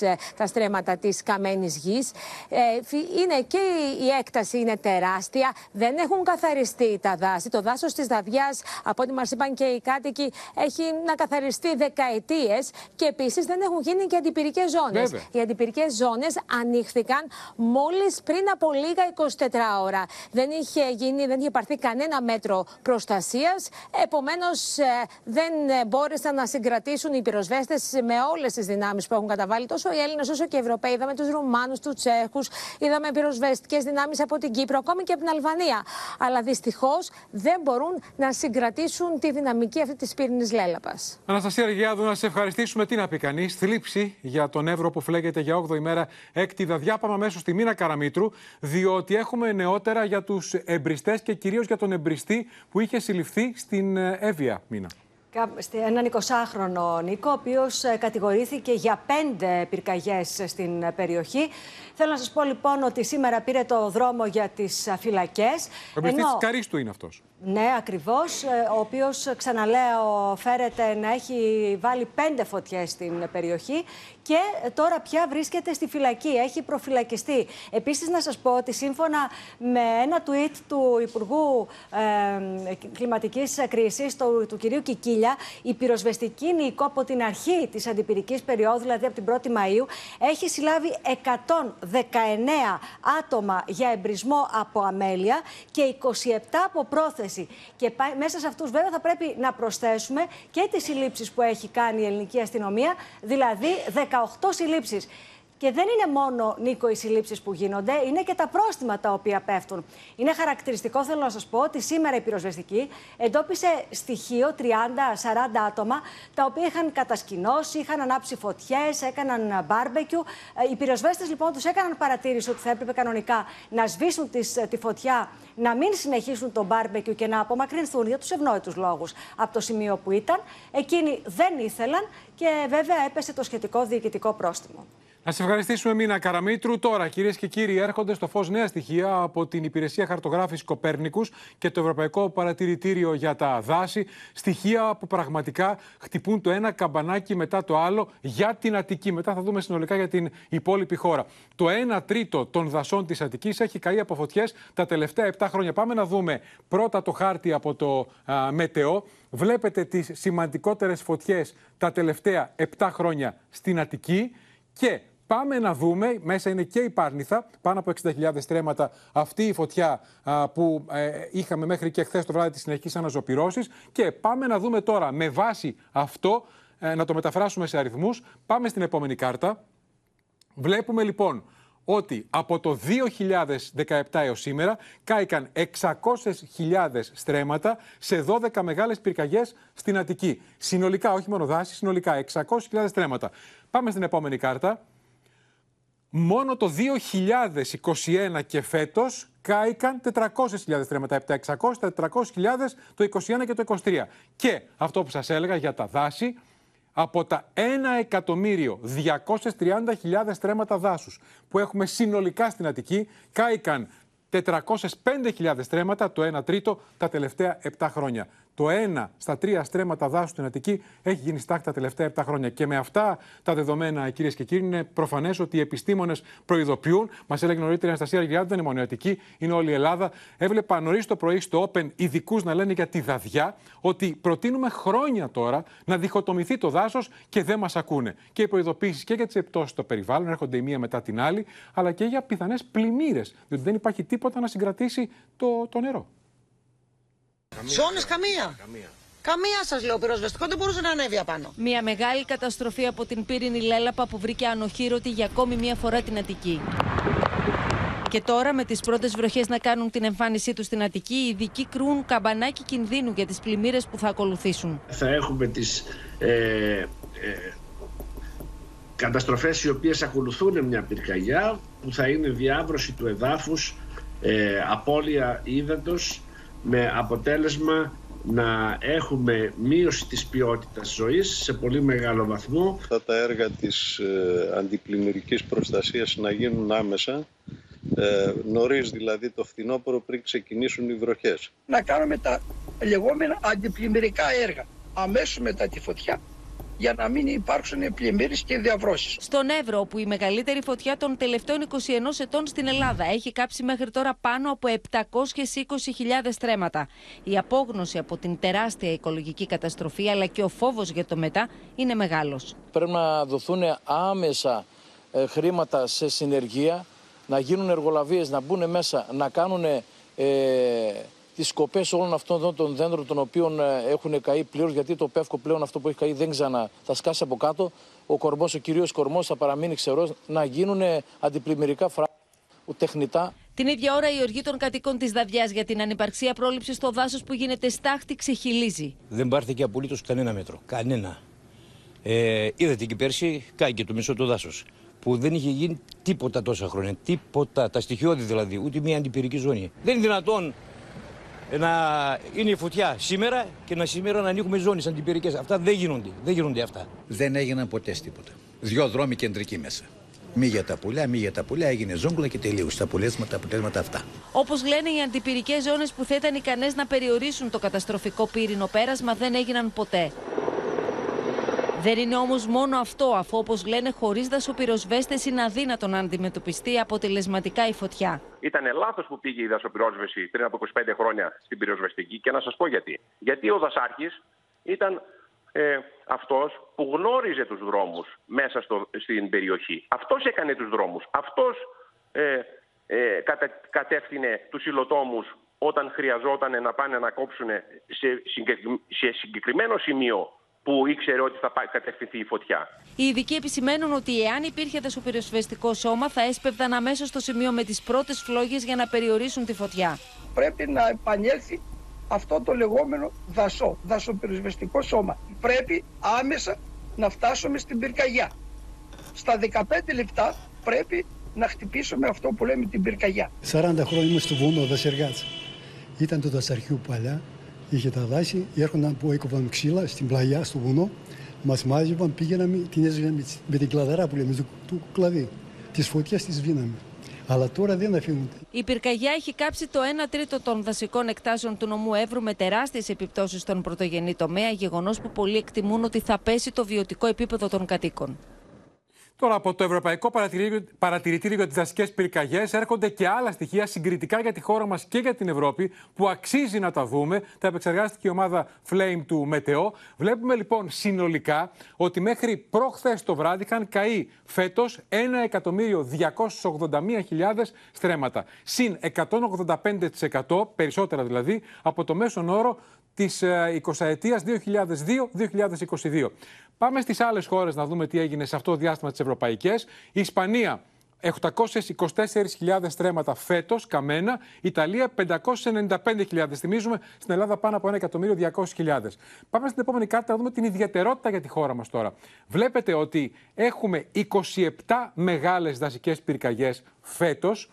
ε, τα στρέμματα της καμένης γης. Ε, φι- είναι και η, η έκταση είναι τεράστια, δεν έχουν καθαριστεί τα δάση. Το δάσος της Δαδιάς, από ό,τι μας είπαν και οι κάτοικοι, έχει να καθαριστεί δεκαετίες και επίσης δεν έχουν γίνει και αντιπυρικές ζώνες. Βέβαια. Οι αντιπυρικές ζώνες ανοίχθηκαν μόλις πριν από λίγα 24 ώρα. Δεν είχε γίνει, δεν είχε πάρθει κανένα μέτρο προστασίας. Επομένως ε, δεν ε, μπόρεσαν να συγκρατήσουν οι πυροσβέστες με όλες τις δυνάμεις που έχουν καταβάλει τόσο οι Έλληνες όσο και οι Ευρωπαίοι. Είδαμε τους Ρουμάνους, τους Τσέχους, είδαμε πυροσβεστικές δυνάμεις από την Κύπρο, ακόμη και από την Αλβανία. Αλλά δυστυχώς δεν μπορούν να συγκρατήσουν τη δυναμική αυτή της πύρινης λέλαπας. Αναστασία Αργιάδου, να σε ευχαριστήσουμε. Τι να πει κανείς; Θλίψη για τον Εύρο που φλέγεται για 8η μέρα έκτη δαδιά. Πάμε αμέσω στη Μίνα Καραμίτρου, διότι έχουμε νεότερα για τους εμπριστές και κυρίως για τον εμπριστή που είχε συλληφθεί στην ε, Εύβοια Μίνα. Κα- στη- Έναν 20χρονο Νίκο, ο οποίος κατηγορήθηκε για πέντε πυρκαγιές στην ε, περιοχή. Θέλω να σας πω λοιπόν ότι σήμερα πήρε το δρόμο για τις φυλακές. Ο εμπριστή της Καρίστου είναι αυτός. Ναι, ακριβώς. Ο οποίος, ξαναλέω, φέρεται να έχει βάλει πέντε φωτιές στην περιοχή και τώρα πια βρίσκεται στη φυλακή. Έχει προφυλακιστεί. Επίσης, να σας πω ότι σύμφωνα με ένα tweet του Υπουργού ε, Κλιματικής Κρίσης, του, του κυρίου Κικίλια, η πυροσβεστική Νίκο από την αρχή της αντιπυρικής περίοδου, δηλαδή από την 1η Μαου, έχει συλλάβει 119 άτομα για εμπρισμό από αμέλεια και 27 από πρόθεση. Και πα- μέσα σε αυτούς, βέβαια, θα πρέπει να προσθέσουμε και τις συλλήψεις που έχει κάνει η ελληνική αστυνομία, δηλαδή 18 συλλήψεις. Και δεν είναι μόνο, Νίκο, οι συλλήψεις που γίνονται, είναι και τα πρόστιμα τα οποία πέφτουν. Είναι χαρακτηριστικό, θέλω να σας πω, ότι σήμερα η πυροσβεστική εντόπισε στοιχείο 30-40 άτομα τα οποία είχαν κατασκηνώσει, είχαν ανάψει φωτιές, έκαναν μπάρμπεκιου. Οι πυροσβέστες λοιπόν τους έκαναν παρατήρηση ότι θα έπρεπε κανονικά να σβήσουν τις, τη φωτιά, να μην συνεχίσουν το μπάρμπεκιου και να απομακρυνθούν για τους ευνόητους λόγους από το σημείο που ήταν. Εκείνοι δεν ήθελαν και βέβαια έπεσε το σχετικό διοικητικό πρόστιμο. Να σε ευχαριστήσουμε, Μίνα Καραμίτρου. Τώρα, κυρίες και κύριοι, έρχονται στο φως νέα στοιχεία από την Υπηρεσία Χαρτογράφησης Κοπέρνικους και το Ευρωπαϊκό Παρατηρητήριο για τα Δάση. Στοιχεία που πραγματικά χτυπούν το ένα καμπανάκι μετά το άλλο για την Αττική. Μετά θα δούμε συνολικά για την υπόλοιπη χώρα. Το 1 τρίτο των δασών της Αττικής έχει καεί από φωτιές τα τελευταία 7 χρόνια. Πάμε να δούμε πρώτα το χάρτη από το α, ΜΕΤΕΟ. Βλέπετε τις σημαντικότερες φωτιές τα τελευταία 7 χρόνια στην Αττική και Πάμε να δούμε, μέσα είναι και η Πάρνηθα, πάνω από 60.000 στρέμματα αυτή η φωτιά α, που ε, είχαμε μέχρι και χθες το βράδυ της συνεχής αναζωπυρώσεις και πάμε να δούμε τώρα με βάση αυτό, ε, να το μεταφράσουμε σε αριθμούς, πάμε στην επόμενη κάρτα. Βλέπουμε λοιπόν ότι από το 2017 έως σήμερα κάηκαν 600.000 στρέμματα σε 12 μεγάλες πυρκαγιές στην Αττική. Συνολικά, όχι μόνο δάση, συνολικά 600.000 στρέμματα. Πάμε στην επόμενη κάρτα. Μόνο το 2021 και φέτος κάηκαν 400.000 στρέμματα. Από τα 600 τα 400.000 το 21 και το 23. Και αυτό που σας έλεγα για τα δάση, από τα 1.230.000 στρέμματα δάσους που έχουμε συνολικά στην Αττική, κάηκαν 405.000 στρέμματα, το 1 τρίτο, τα τελευταία 7 χρόνια. Το 1 στα 3 στρέμματα δάσους στην Αττική έχει γίνει στάχτη τα τελευταία 7 χρόνια. Και με αυτά τα δεδομένα, κυρίες και κύριοι, είναι προφανές ότι οι επιστήμονες προειδοποιούν. Μας έλεγε νωρίτερα η Αναστασία Γεριάδου, δεν είναι μόνο η Αττική, είναι όλη η Ελλάδα. Έβλεπα νωρίς το πρωί στο Open ειδικούς να λένε για τη δαδιά ότι προτείνουμε χρόνια τώρα να διχοτομηθεί το δάσος και δεν μας ακούνε. Και οι προειδοποίησεις και για τις επιπτώσεις στο περιβάλλον έρχονται η μία μετά την άλλη, αλλά και για πιθανές πλημμύρες. Διότι δεν υπάρχει τίποτα να συγκρατήσει το, το νερό. Ζώνες καμία. καμία. Καμία σας λέω, πυροσβεστικό δεν μπορούσε να ανέβει απάνω. Μια μεγάλη καταστροφή από την πύρινη λέλαπα που βρήκε ανοχήρωτη για ακόμη μια φορά την Αττική. Και τώρα με τις πρώτες βροχές να κάνουν την εμφάνισή τους στην Αττική, οι ειδικοί κρούν καμπανάκι κινδύνου για τις πλημμύρες που θα ακολουθήσουν. Θα έχουμε τις ε, ε, καταστροφές οι οποίες ακολουθούν μια πυρκαγιά που θα είναι διάβρωση του εδάφους, ε, απώλεια ύδατος, με αποτέλεσμα να έχουμε μείωση της ποιότητας ζωής σε πολύ μεγάλο βαθμό. Αυτά τα έργα της ε, αντιπλημμυρικής προστασίας να γίνουν άμεσα, ε, νωρίς δηλαδή το φθινόπωρο πριν ξεκινήσουν οι βροχές. Να κάνουμε τα λεγόμενα αντιπλημμυρικά έργα αμέσως μετά τη φωτιά για να μην υπάρξουν πλημμύρες και διαβρώσεις. Στον Εύρο, όπου η μεγαλύτερη φωτιά των τελευταίων 21 ετών στην Ελλάδα έχει κάψει μέχρι τώρα πάνω από 720.000 στρέμματα. Η απόγνωση από την τεράστια οικολογική καταστροφή αλλά και ο φόβος για το μετά είναι μεγάλος. Πρέπει να δοθούν άμεσα ε, χρήματα σε συνεργεία, να γίνουν εργολαβίες, να μπουν μέσα, να κάνουν ε, τις σκοπές όλων αυτών των δέντρων των οποίων ε, έχουν καεί πλήρως, γιατί το πεύκο πλέον αυτό που έχει καεί δεν ξανά θα σκάσει από κάτω. Ο κορμός, ο κυρίω κορμός θα παραμείνει ξερός, να γίνουν αντιπλημμυρικά φράγματα τεχνητά. Την ίδια ώρα η οργή των κατοίκων της Δαδιά για την ανυπαρξία πρόληψης στο δάσος που γίνεται στάχτη ξεχυλίζει. Δεν πάρθηκε απολύτως κανένα μέτρο. Κανένα. Ε, είδατε και πέρσι, κάηκε το μισό του δάσος. Που δεν είχε γίνει τίποτα τόσα χρόνια. Τίποτα. Τα στοιχειώδη δηλαδή. Ούτε μια αντιπυρική ζώνη. Δεν είναι δυνατόν να είναι η φωτιά σήμερα και να σήμερα να ανοίγουμε ζώνες αντιπυρικές. Αυτά δεν γίνονται. Δεν γίνονται αυτά. Δεν έγιναν ποτέ τίποτα. Δυο δρόμοι κεντρικοί μέσα. Μη για τα πουλιά, μη για τα πουλιά, έγινε ζόγκλα και τελείωσε τα αποτελέσματα, τα αποτελέσματα αυτά. Όπως λένε οι αντιπυρικές ζώνες που θα ήταν ικανές να περιορίσουν το καταστροφικό πύρινο πέρασμα δεν έγιναν ποτέ. Δεν είναι όμως μόνο αυτό, αφού όπως λένε, χωρίς δασοπυροσβέστε είναι αδύνατο να αντιμετωπιστεί αποτελεσματικά η φωτιά. Ήταν λάθος που πήγε η δασοπυρόσβεση πριν από 25 χρόνια στην πυροσβεστική και να σας πω γιατί. Γιατί ο Δασάρχης ήταν ε, αυτός που γνώριζε τους δρόμους μέσα στο, στην περιοχή. Αυτός έκανε τους δρόμους. Αυτός ε, ε, κατε, κατεύθυνε τους υλοτόμους όταν χρειαζόταν να πάνε να κόψουν σε, σε συγκεκριμένο σημείο που ήξερε ότι θα κατευθυνθεί η φωτιά. Οι ειδικοί επισημαίνουν ότι εάν υπήρχε δασοπυροσβεστικό σώμα, θα έσπευδαν αμέσως στο σημείο με τις πρώτες φλόγες για να περιορίσουν τη φωτιά. Πρέπει να επανέλθει αυτό το λεγόμενο δασό, δασοπυροσβεστικό σώμα. Πρέπει άμεσα να φτάσουμε στην πυρκαγιά. Στα 15 λεπτά πρέπει να χτυπήσουμε αυτό που λέμε την πυρκαγιά. 40 χρόνια είμαι στο βουνό δασεργάτης. Ήταν το δασαρχείο παλιά, είχε τα δάση, έρχονταν που έκοβαν ξύλα στην πλαγιά, στο βουνό, μας μάζευαν, πήγαιναμε, την έζυγαν με, την κλαδαρά που λέμε, το κλαδί. Τη φωτιά τη σβήναμε. Αλλά τώρα δεν αφήνουν. Η πυρκαγιά έχει κάψει το 1 τρίτο των δασικών εκτάσεων του νομού Εύρου με τεράστιες επιπτώσεις στον πρωτογενή τομέα, γεγονός που πολλοί εκτιμούν ότι θα πέσει το βιωτικό επίπεδο των κατοίκων. Τώρα, από το Ευρωπαϊκό Παρατηρητήριο για τις Δασικές Πυρκαγιές έρχονται και άλλα στοιχεία συγκριτικά για τη χώρα μας και για την Ευρώπη που αξίζει να τα δούμε. Τα επεξεργάστηκε η ομάδα Flame του ΜΕΤΕΟ. Βλέπουμε λοιπόν συνολικά ότι μέχρι προχθές το βράδυ είχαν καεί φέτος 1.281.000 στρέμματα. Συν 185% περισσότερα δηλαδή από το μέσον όρο της 20 ετία 2002-2022. Πάμε στις άλλες χώρες να δούμε τι έγινε σε αυτό το διάστημα τη Ευρωπαϊκές. Η Ισπανία 824.000 στρέμματα φέτος, καμένα. Ιταλία 595.000. Θυμίζουμε στην Ελλάδα πάνω από 1.200.000. Πάμε στην επόμενη κάρτα να δούμε την ιδιαιτερότητα για τη χώρα μας τώρα. Βλέπετε ότι έχουμε 27 μεγάλες δασικές πυρκαγιές φέτος.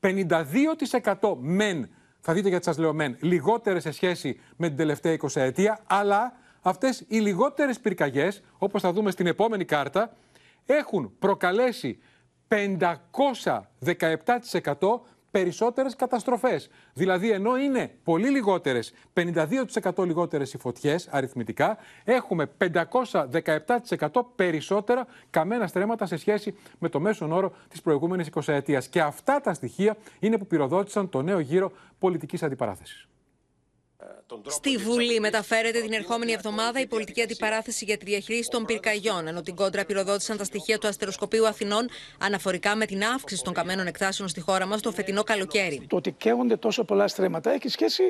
52% μεν, θα δείτε γιατί σας λέω μεν, λιγότερες σε σχέση με την τελευταία 20 ετία, αλλά αυτές οι λιγότερες πυρκαγιές, όπως θα δούμε στην επόμενη κάρτα, έχουν προκαλέσει 517% περισσότερες καταστροφές. Δηλαδή, ενώ είναι πολύ λιγότερες, 52% λιγότερες οι φωτιές αριθμητικά, έχουμε 517% περισσότερα καμένα στρέμματα σε σχέση με το μέσον όρο της προηγούμενης 20 ετίας. Και αυτά τα στοιχεία είναι που πυροδότησαν το νέο γύρο πολιτικής αντιπαράθεσης. Στη Βουλή μεταφέρεται την ερχόμενη εβδομάδα η πολιτική αντιπαράθεση για τη διαχείριση των πυρκαγιών, ενώ την κόντρα πυροδότησαν τα στοιχεία του Αστεροσκοπείου Αθηνών αναφορικά με την αύξηση των καμένων εκτάσεων στη χώρα μας το φετινό καλοκαίρι. Το ότι καίγονται τόσο πολλά στρέμματα έχει σχέση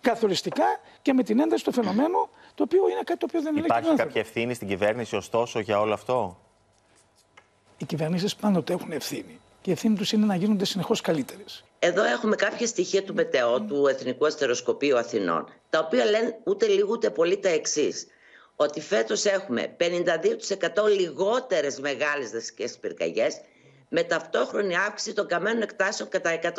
καθοριστικά και με την ένταση του φαινομένου, το οποίο είναι κάτι το οποίο δεν Υπάρχει κάποια ευθύνη στην κυβέρνηση, ωστόσο, για όλο αυτό; Οι κυβερνήσεις πάντοτε έχουν ευθύνη. Και η ευθύνη τους είναι να γίνονται συνεχώς καλύτερες. Εδώ έχουμε κάποια στοιχεία του ΜΕΤΕΟ, του Εθνικού Αστεροσκοπείου Αθηνών, τα οποία λένε ούτε λίγο ούτε πολύ τα εξής. Ότι φέτος έχουμε 52% λιγότερες μεγάλες δασικές πυρκαγιές με ταυτόχρονη αύξηση των καμένων εκτάσεων κατά 195%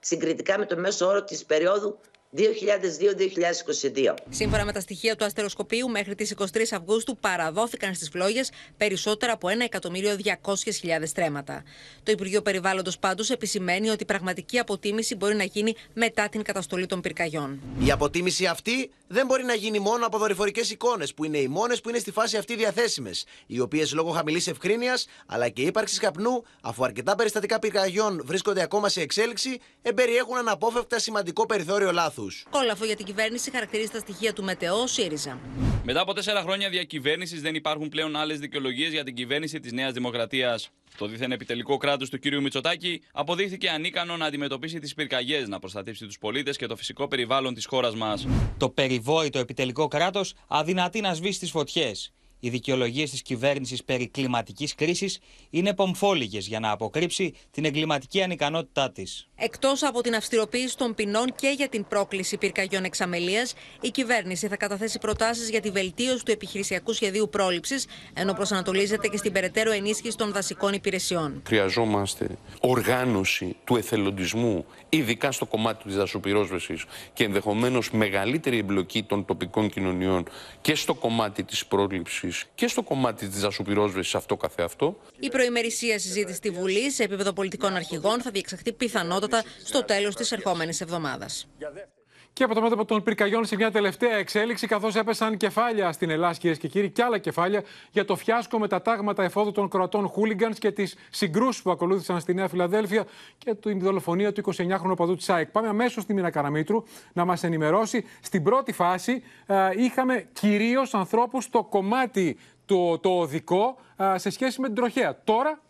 συγκριτικά με το μέσο όρο της περίοδου 2002-2022. Σύμφωνα με τα στοιχεία του αστεροσκοπείου, μέχρι τις 23 Αυγούστου παραδόθηκαν στις φλόγες περισσότερα από 1.200.000 στρέμματα. Το Υπουργείο Περιβάλλοντος πάντως επισημαίνει ότι η πραγματική αποτίμηση μπορεί να γίνει μετά την καταστολή των πυρκαγιών. Η αποτίμηση αυτή δεν μπορεί να γίνει μόνο από δορυφορικές εικόνες, που είναι οι μόνες που είναι στη φάση αυτή διαθέσιμες, οι οποίες λόγω χαμηλής ευκρίνειας αλλά και ύπαρξης καπνού, αφού αρκετά περιστατικά πυρκαγιών βρίσκονται ακόμα σε εξέλιξη, εμπεριέχουν αναπόφευκτα σημαντικό περιθώριο λάθους. Κόλαφο για την κυβέρνηση χαρακτηρίζει τα στοιχεία του ΜΕΤΕΟ ΣΥΡΙΖΑ. Μετά από τέσσερα χρόνια διακυβέρνησης, δεν υπάρχουν πλέον άλλες δικαιολογίες για την κυβέρνηση της Νέας Δημοκρατίας. Το δίθεν επιτελικό κράτος του κ. Μητσοτάκη αποδείχθηκε ανίκανο να αντιμετωπίσει τις πυρκαγιές, να προστατεύσει τους πολίτες και το φυσικό περιβάλλον της χώρας μας. Το περιβόητο επιτελικό κράτος αδυνατεί να σβήσει τι φωτιές. Οι δικαιολογίες της κυβέρνησης περί κλιματικής κρίσης είναι πομφόλιγε για να αποκρύψει την εγκληματική ανικανότητά της. Εκτός από την αυστηροποίηση των ποινών και για την πρόκληση πυρκαγιών εξαμελίας, η κυβέρνηση θα καταθέσει προτάσεις για τη βελτίωση του επιχειρησιακού σχεδίου πρόληψης, ενώ προσανατολίζεται και στην περαιτέρω ενίσχυση των δασικών υπηρεσιών. Χρειαζόμαστε οργάνωση του εθελοντισμού, ειδικά στο κομμάτι της δασοπυρόσβεσης και ενδεχομένως μεγαλύτερη εμπλοκή των τοπικών κοινωνιών και στο κομμάτι της πρόληψης και στο κομμάτι της δασοπυρόσβεση αυτό καθεαυτό. Η προημερησία συζήτηση στη Βουλή σε επίπεδο πολιτικών αρχηγών θα διεξαχθεί πιθανότατα στο τέλος της ερχόμενης εβδομάδας. Και από το μέτωπο των πυρκαγιών σε μια τελευταία εξέλιξη, καθώς έπεσαν κεφάλια στην Ελλάδα, κυρίες και κύριοι, και άλλα κεφάλια για το φιάσκο με τα τάγματα εφόδου των Κροατών Χούλιγκανς και τις συγκρούσεις που ακολούθησαν στη Νέα Φιλαδέλφια και την δολοφονία του 29χρονου παδού της ΑΕΚ. Πάμε αμέσως στη Μίνα Καραμίτρου να μας ενημερώσει. Στην πρώτη φάση είχαμε κυρίως ανθρώπους στο κομμάτι το, το οδικό σε σχέση με την τροχέα. Τώρα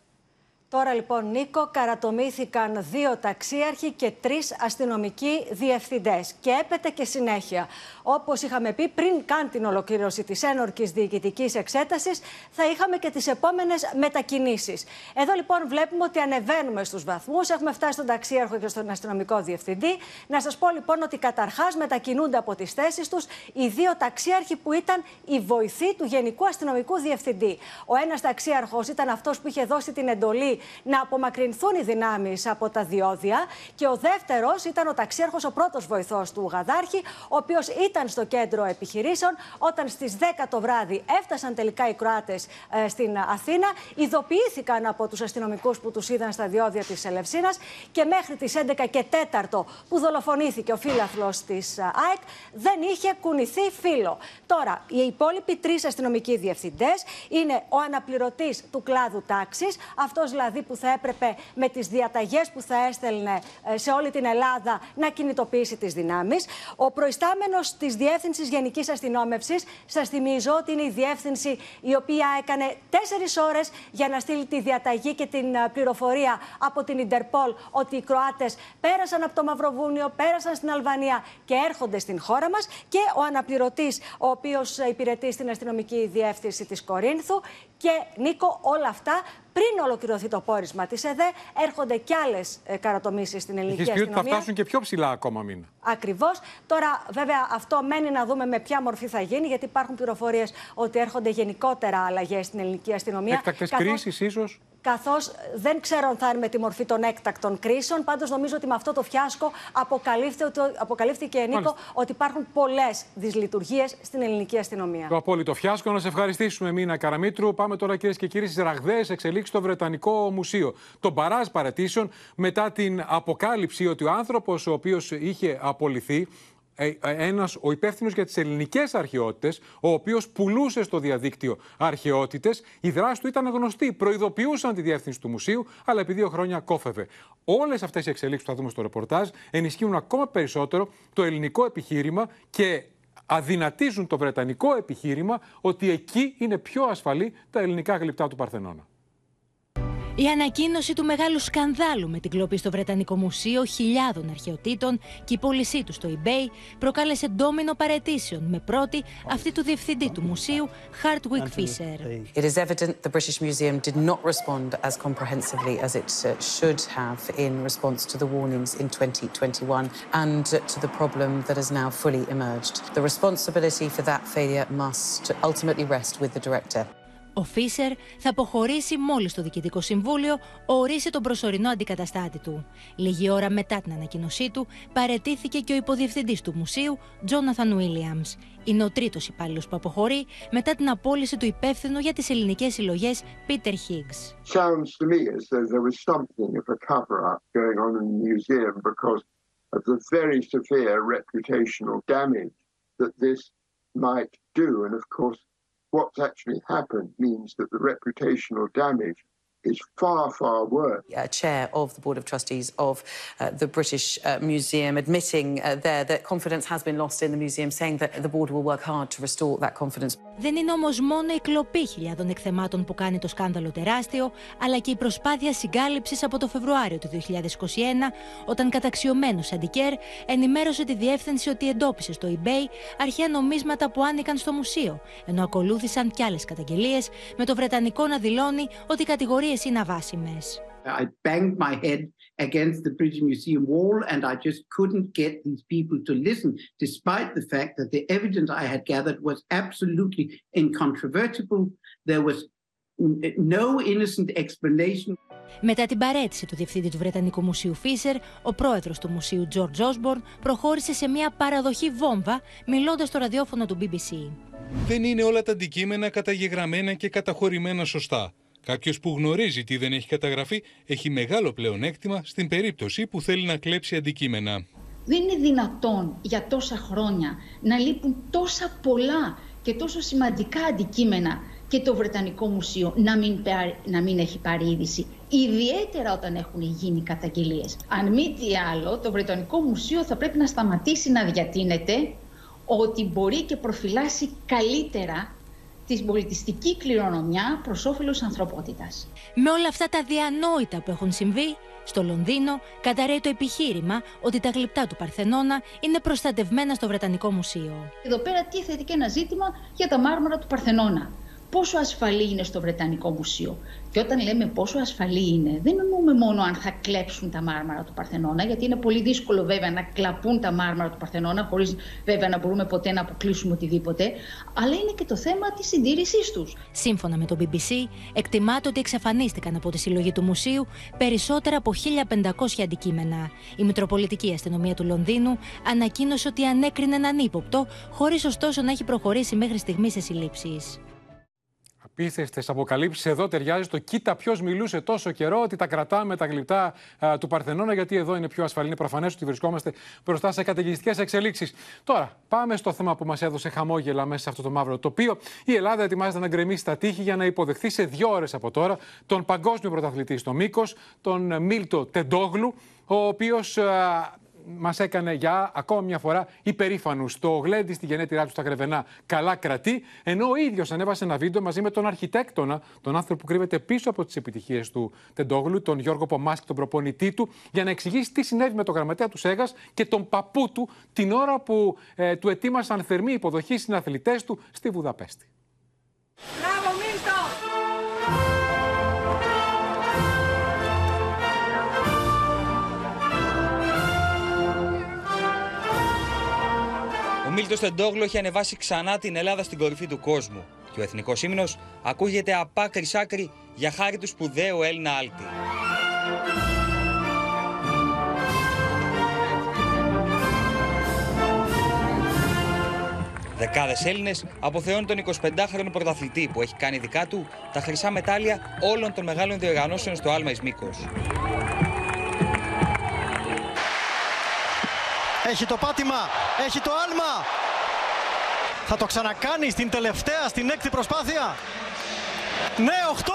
Τώρα λοιπόν, Νίκο, καρατομήθηκαν δύο ταξίαρχοι και τρεις αστυνομικοί διευθυντές. Και έπεται και συνέχεια. Όπως είχαμε πει, πριν καν την ολοκλήρωση της ένορκης διοικητικής εξέτασης, θα είχαμε και τις επόμενες μετακινήσεις. Εδώ λοιπόν βλέπουμε ότι ανεβαίνουμε στους βαθμούς. Έχουμε φτάσει στον ταξίαρχο και στον αστυνομικό διευθυντή. Να σας πω λοιπόν ότι καταρχάς μετακινούνται από τις θέσεις τους οι δύο ταξίαρχοι που ήταν η βοηθή του Γενικού Αστυνομικού Διευθυντή. Ο ένας ταξίαρχος ήταν αυτός που είχε δώσει την εντολή να απομακρυνθούν οι δυνάμεις από τα διόδια. Και ο δεύτερος ήταν ο ταξίαρχος, ο πρώτος βοηθός του Γαδάρχη, ο οποίος ήταν στο κέντρο επιχειρήσεων όταν στις 10 το βράδυ έφτασαν τελικά οι Κροάτες ε, στην Αθήνα. Ειδοποιήθηκαν από τους αστυνομικούς που τους είδαν στα διόδια της Ελευσίνας και μέχρι τις 11 και 4 που δολοφονήθηκε ο φίλαθλο της ε, ΑΕΚ δεν είχε κουνηθεί φίλο. Τώρα, οι υπόλοιποι τρεις αστυνομικοί διευθυντές είναι ο αναπληρωτής του κλάδου τάξης, αυτός δηλαδή δηλαδή που θα έπρεπε με τις διαταγές που θα έστελνε ε, σε όλη την Ελλάδα να κινητοποιήσει τις δυνάμεις. Ο προϊστάμενος της Διεύθυνσης Γενικής Αστυνόμευσης, σας θυμίζω ότι είναι η διεύθυνση η οποία έκανε τέσσερις ώρες για να στείλει τη διαταγή και την ε, πληροφορία από την Ιντερπόλ ότι οι Κροάτες πέρασαν από το Μαυροβούνιο, πέρασαν στην Αλβανία και έρχονται στην χώρα μας και ο αναπληρωτής ο οποίος υπηρετεί στην αστυνομική διεύθυνση της Κορίνθου και Νίκο όλα αυτά πριν ολοκληρωθεί το πόρισμα της ΕΔΕ, έρχονται κι άλλες καρατομήσεις στην ελληνική Έχεις αστυνομία. ότι θα φτάσουν και πιο ψηλά ακόμα μήνα. Ακριβώς. Τώρα, βέβαια, αυτό μένει να δούμε με ποια μορφή θα γίνει, γιατί υπάρχουν πληροφορίες ότι έρχονται γενικότερα αλλαγές στην ελληνική αστυνομία. Έκτακτες καθώς- κρίσεις, ίσως; Καθώς δεν ξέρω αν θα είναι με τη μορφή των έκτακτων κρίσεων. Πάντως, νομίζω ότι με αυτό το φιάσκο αποκαλύφθηκε, ότι- αποκαλύφθηκε Νίκο, Μάλιστα. ότι υπάρχουν πολλές δυσλειτουργίες στην ελληνική αστυνομία. Το απόλυτο φιάσκο. Να σε ευχαριστήσουμε, Μίνα Καραμίτρου. Πάμε τώρα, κυρίες και κύριοι, στις ραγδαίες εξελίξεις στο Βρετανικό Μουσείο. Το μπαράζ παρετήσεων μετά την αποκάλυψη ότι ο άνθρωπος ο οποίος είχε απολυθεί ε, ένας, ο υπεύθυνος για τις ελληνικές αρχαιότητες, ο οποίος πουλούσε στο διαδίκτυο αρχαιότητες, η δράση του ήταν γνωστή. Προειδοποιούσαν τη διεύθυνση του μουσείου, αλλά επί δύο χρόνια κόφευε. Όλες αυτές οι εξελίξεις που θα δούμε στο ρεπορτάζ ενισχύουν ακόμα περισσότερο το ελληνικό επιχείρημα και αδυνατίζουν το βρετανικό επιχείρημα ότι εκεί είναι πιο ασφαλή τα ελληνικά γλυπτά του Παρθενώνα. Η ανακοίνωση του μεγάλου σκανδάλου με την κλοπή στο Βρετανικό Μουσείο χιλιάδων αρχαιοτήτων και η πώλησή του στο eBay προκάλεσε ντόμινο παρετήσεων με πρώτη αυτή του διευθυντή του μουσείου, Hardwick Fisher. It is evident the British Museum did not respond as comprehensively as it uh, should have in response to the warnings in 2021 and uh, to the problem that has now fully emerged. The responsibility for that failure must ultimately rest with the director. Ο Φίσερ θα αποχωρήσει μόλις το Διοικητικό Συμβούλιο ορίσει τον προσωρινό αντικαταστάτη του. Λίγη ώρα μετά την ανακοίνωσή του, παρετήθηκε και ο υποδιευθυντής του μουσείου, Τζόναθαν Βίλιαμς. Είναι ο τρίτος υπάλληλος που αποχωρεί μετά την απόλυση του υπεύθυνου για τις ελληνικές συλλογές, Πίτερ Higgs. sounds to me as though there was something of a cover up going on in the museum because of the very severe reputational damage that this might do. And of course, what's actually happened means that the reputational damage is far, far worse. uh, chair of the Board of Trustees of uh, the British uh, Museum, admitting uh, there that confidence has been lost in the museum, saying that the board will work hard to restore that confidence. Δεν είναι όμως μόνο η κλοπή χιλιάδων εκθεμάτων που κάνει το σκάνδαλο τεράστιο, αλλά και η προσπάθεια συγκάλυψης από το Φεβρουάριο του 2021, όταν καταξιωμένος Αντικέρ ενημέρωσε τη διεύθυνση ότι εντόπισε στο eBay αρχαία νομίσματα που άνοικαν στο μουσείο, ενώ ακολούθησαν κι άλλες καταγγελίες, με το Βρετανικό να δηλώνει ότι οι κατηγορίες είναι αβάσιμες. I banged my head against the British Museum wall and I just couldn't get these people to listen, despite the fact that the evidence I had gathered was absolutely incontrovertible. There was n- no innocent explanation. Μετά την παρέτηση του διευθυντή του Βρετανικού Μουσείου Φίσερ, ο πρόεδρος του μουσείου George Osborne προχώρησε σε μια παραδοχή βόμβα, μιλώντας στο ραδιόφωνο του BBC. Δεν είναι όλα τα αντικείμενα καταγεγραμμένα και καταχωρημένα σωστά. Κάποιος που γνωρίζει τι δεν έχει καταγραφεί έχει μεγάλο πλεονέκτημα στην περίπτωση που θέλει να κλέψει αντικείμενα. Δεν είναι δυνατόν για τόσα χρόνια να λείπουν τόσα πολλά και τόσο σημαντικά αντικείμενα και το Βρετανικό Μουσείο να μην, πάρει- να μην έχει πάρει είδηση. Ιδιαίτερα όταν έχουν γίνει καταγγελίες. Αν μη τι άλλο, το Βρετανικό Μουσείο θα πρέπει να σταματήσει να διατείνεται ότι μπορεί και προφυλάσσει καλύτερα την πολιτιστική κληρονομιά προς όφελος ανθρωπότητας. Με όλα αυτά τα διανόητα που έχουν συμβεί, στο Λονδίνο καταραίει το επιχείρημα ότι τα γλυπτά του Παρθενώνα είναι προστατευμένα στο Βρετανικό Μουσείο. Εδώ πέρα τίθεται και ένα ζήτημα για τα μάρμαρα του Παρθενώνα. Πόσο ασφαλή είναι στο Βρετανικό Μουσείο. Και όταν λέμε πόσο ασφαλή είναι, δεν εννοούμε μόνο αν θα κλέψουν τα μάρμαρα του Παρθενώνα, γιατί είναι πολύ δύσκολο βέβαια να κλαπούν τα μάρμαρα του Παρθενώνα, χωρίς βέβαια να μπορούμε ποτέ να αποκλείσουμε οτιδήποτε, αλλά είναι και το θέμα της συντήρησής τους. Σύμφωνα με το BBC, εκτιμάται ότι εξαφανίστηκαν από τη συλλογή του μουσείου περισσότερα από 1.500 αντικείμενα. Η Μητροπολιτική Αστυνομία του Λονδίνου ανακοίνωσε ότι ανέκρινε έναν ύποπτο, χωρίς ωστόσο να έχει προχωρήσει μέχρι στιγμής σε συλλήψεις. Απίστευτε αποκαλύψεις. Εδώ ταιριάζει το κοίτα ποιος μιλούσε τόσο καιρό ότι τα κρατάμε τα γλυπτά του Παρθενώνα, γιατί εδώ είναι πιο ασφαλή. Είναι προφανές ότι βρισκόμαστε μπροστά σε καταιγιστικές εξελίξεις. Τώρα, πάμε στο θέμα που μας έδωσε χαμόγελα μέσα σε αυτό το μαύρο τοπίο. Η Ελλάδα ετοιμάζεται να γκρεμίσει τα τείχη για να υποδεχθεί σε δύο ώρες από τώρα τον παγκόσμιο πρωταθλητή στο Μήκος, τον Μίλτο Τεντόγλου, ο οποίος μας έκανε για ακόμα μια φορά υπερήφανους. Το γλέντι στη γενέτειρά του στα Γρεβενά καλά κρατεί, ενώ ο ίδιος ανέβασε ένα βίντεο μαζί με τον αρχιτέκτονα, τον άνθρωπο που κρύβεται πίσω από τις επιτυχίες του Τεντόγλου, τον Γιώργο Πομάσκη, τον προπονητή του, για να εξηγήσει τι συνέβη με τον γραμματέα του Σέγας και τον παππού του την ώρα που ε, του ετοίμασαν θερμή υποδοχή συναθλητές του στη Βουδαπέστη. Μπράβο, Μίλτο! Μίλτο Τεντόγλου έχει ανεβάσει ξανά την Ελλάδα στην κορυφή του κόσμου και ο εθνικός ύμνος ακούγεται απ' άκρη σ' άκρη για χάρη του σπουδαίου Έλληνα άλτη. Δεκάδες Έλληνες αποθεώνουν τον 25χρονο πρωταθλητή που έχει κάνει δικά του τα χρυσά μετάλλια όλων των μεγάλων διοργανώσεων στο Άλμα Ισμίκος. Έχει το πάτημα, έχει το άλμα. Θα το ξανακάνει στην τελευταία, στην έκτη προσπάθεια. Ναι, 8.52.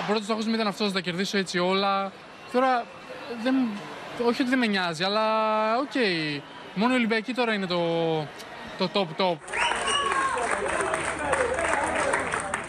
Ο πρώτος στόχος μου ήταν αυτός να τα κερδίσω έτσι όλα. Τώρα, δεν, όχι ότι δεν με νοιάζει, αλλά OK. Okay. Μόνο η Ολυμπιακή τώρα είναι το, το top top.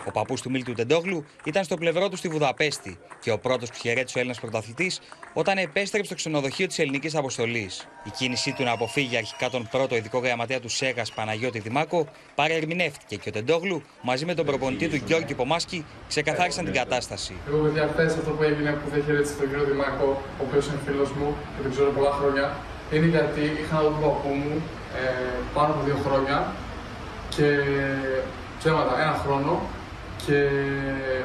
Ο παππούς του Μίλτου Τεντόγλου ήταν στο πλευρό του στη Βουδαπέστη και ο πρώτος που χαιρέτησε ο Έλληνας πρωταθλητής όταν επέστρεψε στο ξενοδοχείο της Ελληνικής Αποστολής. Η κίνησή του να αποφύγει αρχικά τον πρώτο ειδικό γραμματέα του ΣΕΓΑ Παναγιώτη Δημάκο παρερμηνεύτηκε και ο Τεντόγλου μαζί με τον προπονητή του Γιώργη Πομάσκη ξεκαθάρισαν την κατάσταση. Εγώ, παιδιά, χθε αυτό που έγινε που δεν χαιρέτησε τον κύριο Δημάκο, ο οποίος είναι φίλος μου και τον ξέρω πολλά χρόνια, είναι γιατί είχα να τον παππού μου ε, πάνω από δύο χρόνια και ψέματα, ένα χρόνο και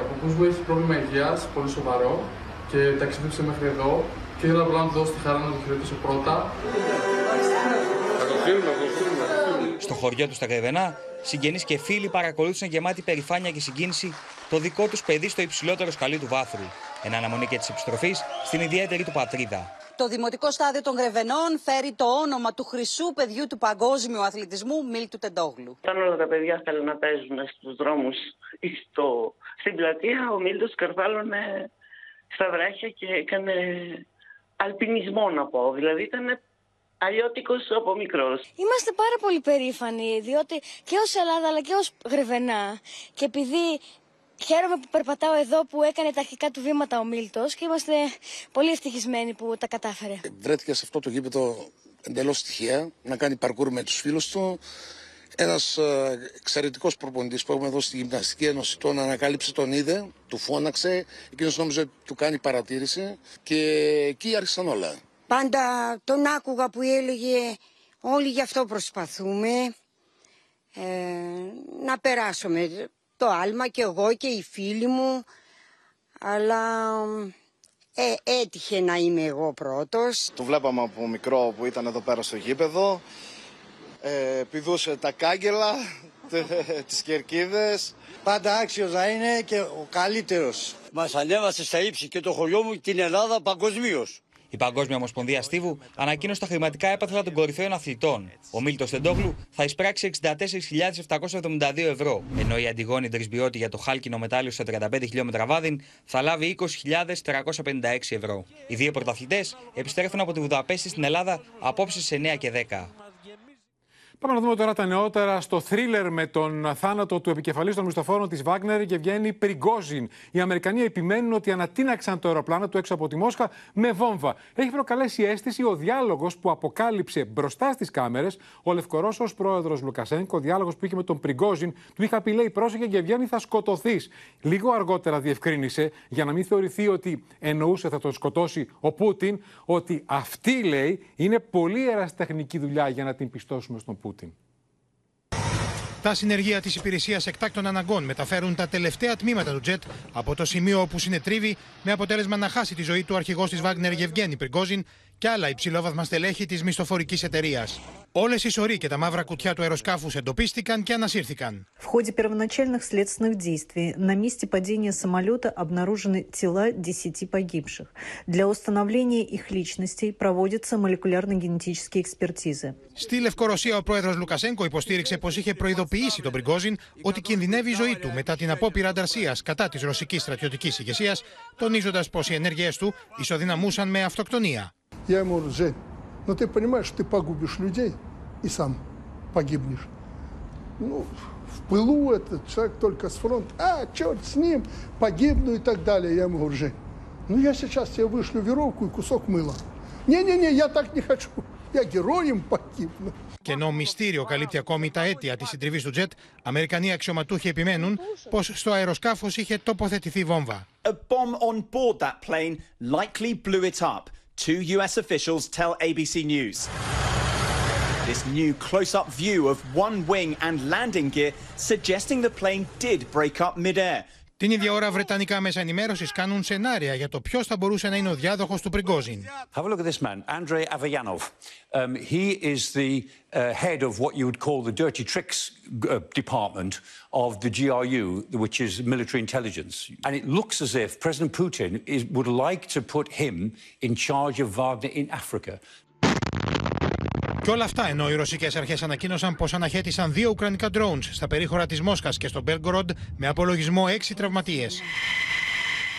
ο παππούς μου έχει πρόβλημα υγείας, πολύ σοβαρό και ταξίδεψε μέχρι εδώ και ήθελα απλά να του δώσω τη χαρά να το χαιρετήσω πρώτα. Στο χωριό του στα Γρεβενά, συγγενείς και φίλοι παρακολούθησαν γεμάτη περηφάνεια και συγκίνηση το δικό τους παιδί στο υψηλότερο σκαλί του βάθρου. Εν αναμονή και της επιστροφής στην ιδιαίτερη του πατρίδα. Το Δημοτικό Στάδιο των Γρεβενών φέρει το όνομα του χρυσού παιδιού του παγκόσμιου αθλητισμού Μίλτου Τεντόγλου. Όταν όλα τα παιδιά θέλουν να παίζουν στους δρόμους ή στο... στην πλατεία, ο Μίλτος καρφάλωνε στα βράχια και έκανε αλπινισμό να πω. Δηλαδή ήταν αλλιώτικος από μικρός. Είμαστε πάρα πολύ περήφανοι, διότι και ως Ελλάδα αλλά και ως Γρεβενά και επειδή Χαίρομαι που περπατάω εδώ που έκανε τα αρχικά του βήματα ο Μίλτος και είμαστε πολύ ευτυχισμένοι που τα κατάφερε. Βρέθηκε σε αυτό το γήπεδο εντελώς στοιχεία να κάνει παρκούρ με τους φίλους του. Ένας εξαιρετικός προπονητής που έχουμε εδώ στη Γυμναστική Ένωση τον ανακάλυψε, τον είδε, του φώναξε. Εκείνος νόμιζε ότι του κάνει παρατήρηση και εκεί άρχισαν όλα. Πάντα τον άκουγα που έλεγε όλοι γι' αυτό προσπαθούμε ε, να περάσουμε το άλμα και εγώ και οι φίλοι μου αλλά ε, έτυχε να είμαι εγώ πρώτος. Το βλέπαμε από μικρό που ήταν εδώ πέρα στο γήπεδο. Ε, πηδούσε τα κάγκελα, τις κερκίδες. Πάντα άξιος να είναι και ο καλύτερος. Μας ανέβασε στα ύψη και το χωριό μου την Ελλάδα παγκοσμίως. Η Παγκόσμια Ομοσπονδία Στίβου ανακοίνωσε τα χρηματικά έπαθλα των κορυφαίων αθλητών. Ο Μίλτος Τεντόγλου θα εισπράξει 64.772 ευρώ, ενώ η Αντιγόνη Τρισμπιώτη για το χάλκινο μετάλλιο στα 35 χιλιόμετρα βάδιν θα λάβει 20.356 ευρώ. Οι δύο πρωταθλητές επιστρέφουν από τη Βουδαπέστη στην Ελλάδα απόψε σε 9 και 10. Πάμε να δούμε τώρα τα νεότερα στο θρίλερ με τον θάνατο του επικεφαλής των μισθοφόρων της Βάγνερ και βγαίνει Πριγκόζιν. Οι Αμερικανοί επιμένουν ότι ανατείναξαν το αεροπλάνο του έξω από τη Μόσχα με βόμβα. Έχει προκαλέσει αίσθηση ο διάλογος που αποκάλυψε μπροστά στις κάμερες ο Λευκορώσος πρόεδρος Λουκασένκο. Ο διάλογος που είχε με τον Πριγκόζιν. Του είχα πει, λέει, πρόσεχε και βγαίνει, θα σκοτωθείς. Λίγο αργότερα διευκρίνησε, για να μην θεωρηθεί ότι εννοούσε θα τον σκοτώσει ο Πούτιν, ότι αυτή, λέει, είναι πολύ εραστεχνική δουλειά για να την πιστώσουμε στον Πούτιν. Τα συνεργεία της Υπηρεσίας Εκτάκτων Αναγκών μεταφέρουν τα τελευταία τμήματα του τζετ από το σημείο όπου συνετρίβει, με αποτέλεσμα να χάσει τη ζωή του αρχηγός της Βάγνερ Γευγένη Πριγκόζιν και άλλα υψηλόβαθμα στελέχη τη μισθοφορική εταιρεία. Όλε οι σωροί και τα μαύρα κουτιά του αεροσκάφου εντοπίστηκαν και ανασύρθηκαν. В ходе первоначальных следственных действий на месте падения самолета обнаружены тела 10 погибших. Для установления их личностей проводятся молекулярно-генетические экспертизы. Στη Λευκορωσία, ο πρόεδρο Λουκασέγκο υποστήριξε πω είχε προειδοποιήσει τον Πριγκόζιν ότι κινδυνεύει η ζωή του μετά την απόπειρα ανταρσία κατά τη ρωσική στρατιωτική ηγεσία, τονίζοντα πω οι ενέργειέ του ισοδυναμούσαν με αυτοκτονία. Я ему говорю, Жень, ну ты понимаешь, ты погубишь людей и сам погибнешь. Ну, в пылу этот человек только с фронта, а, черт с ним, погибну и так далее. Я ему говорю, Жень, ну я сейчас тебе вышлю веровку и кусок мыла. Не-не-не, я так не хочу, я героем погибну. Και ενώ μυστήριο καλύπτει ακόμη τα αίτια τη συντριβή του τζετ, Αμερικανοί αξιωματούχοι επιμένουν πω στο αεροσκάφο είχε τοποθετηθεί βόμβα. A bomb on board that plane likely blew it up. Two US officials tell ABC News. This new close up view of one wing and landing gear suggesting the plane did break up midair. Την ίδια ώρα, βρετανικά μέσα ενημέρωση κάνουν σενάρια για το ποιο θα μπορούσε να είναι ο διάδοχο του Πριγκόζιν. Have a look at this man, Andrei Avayanov. Um, he is the uh, head of what you would call the dirty tricks uh, department of the GRU, which is military intelligence. And it looks as if President Putin is, would like to put him in charge of Wagner in Africa. Και όλα αυτά ενώ οι ρωσικές αρχές ανακοίνωσαν πως αναχέτησαν δύο ουκρανικά drones στα περίχωρα της Μόσχας και στο Μπέλγκοροντ με απολογισμό έξι τραυματίες.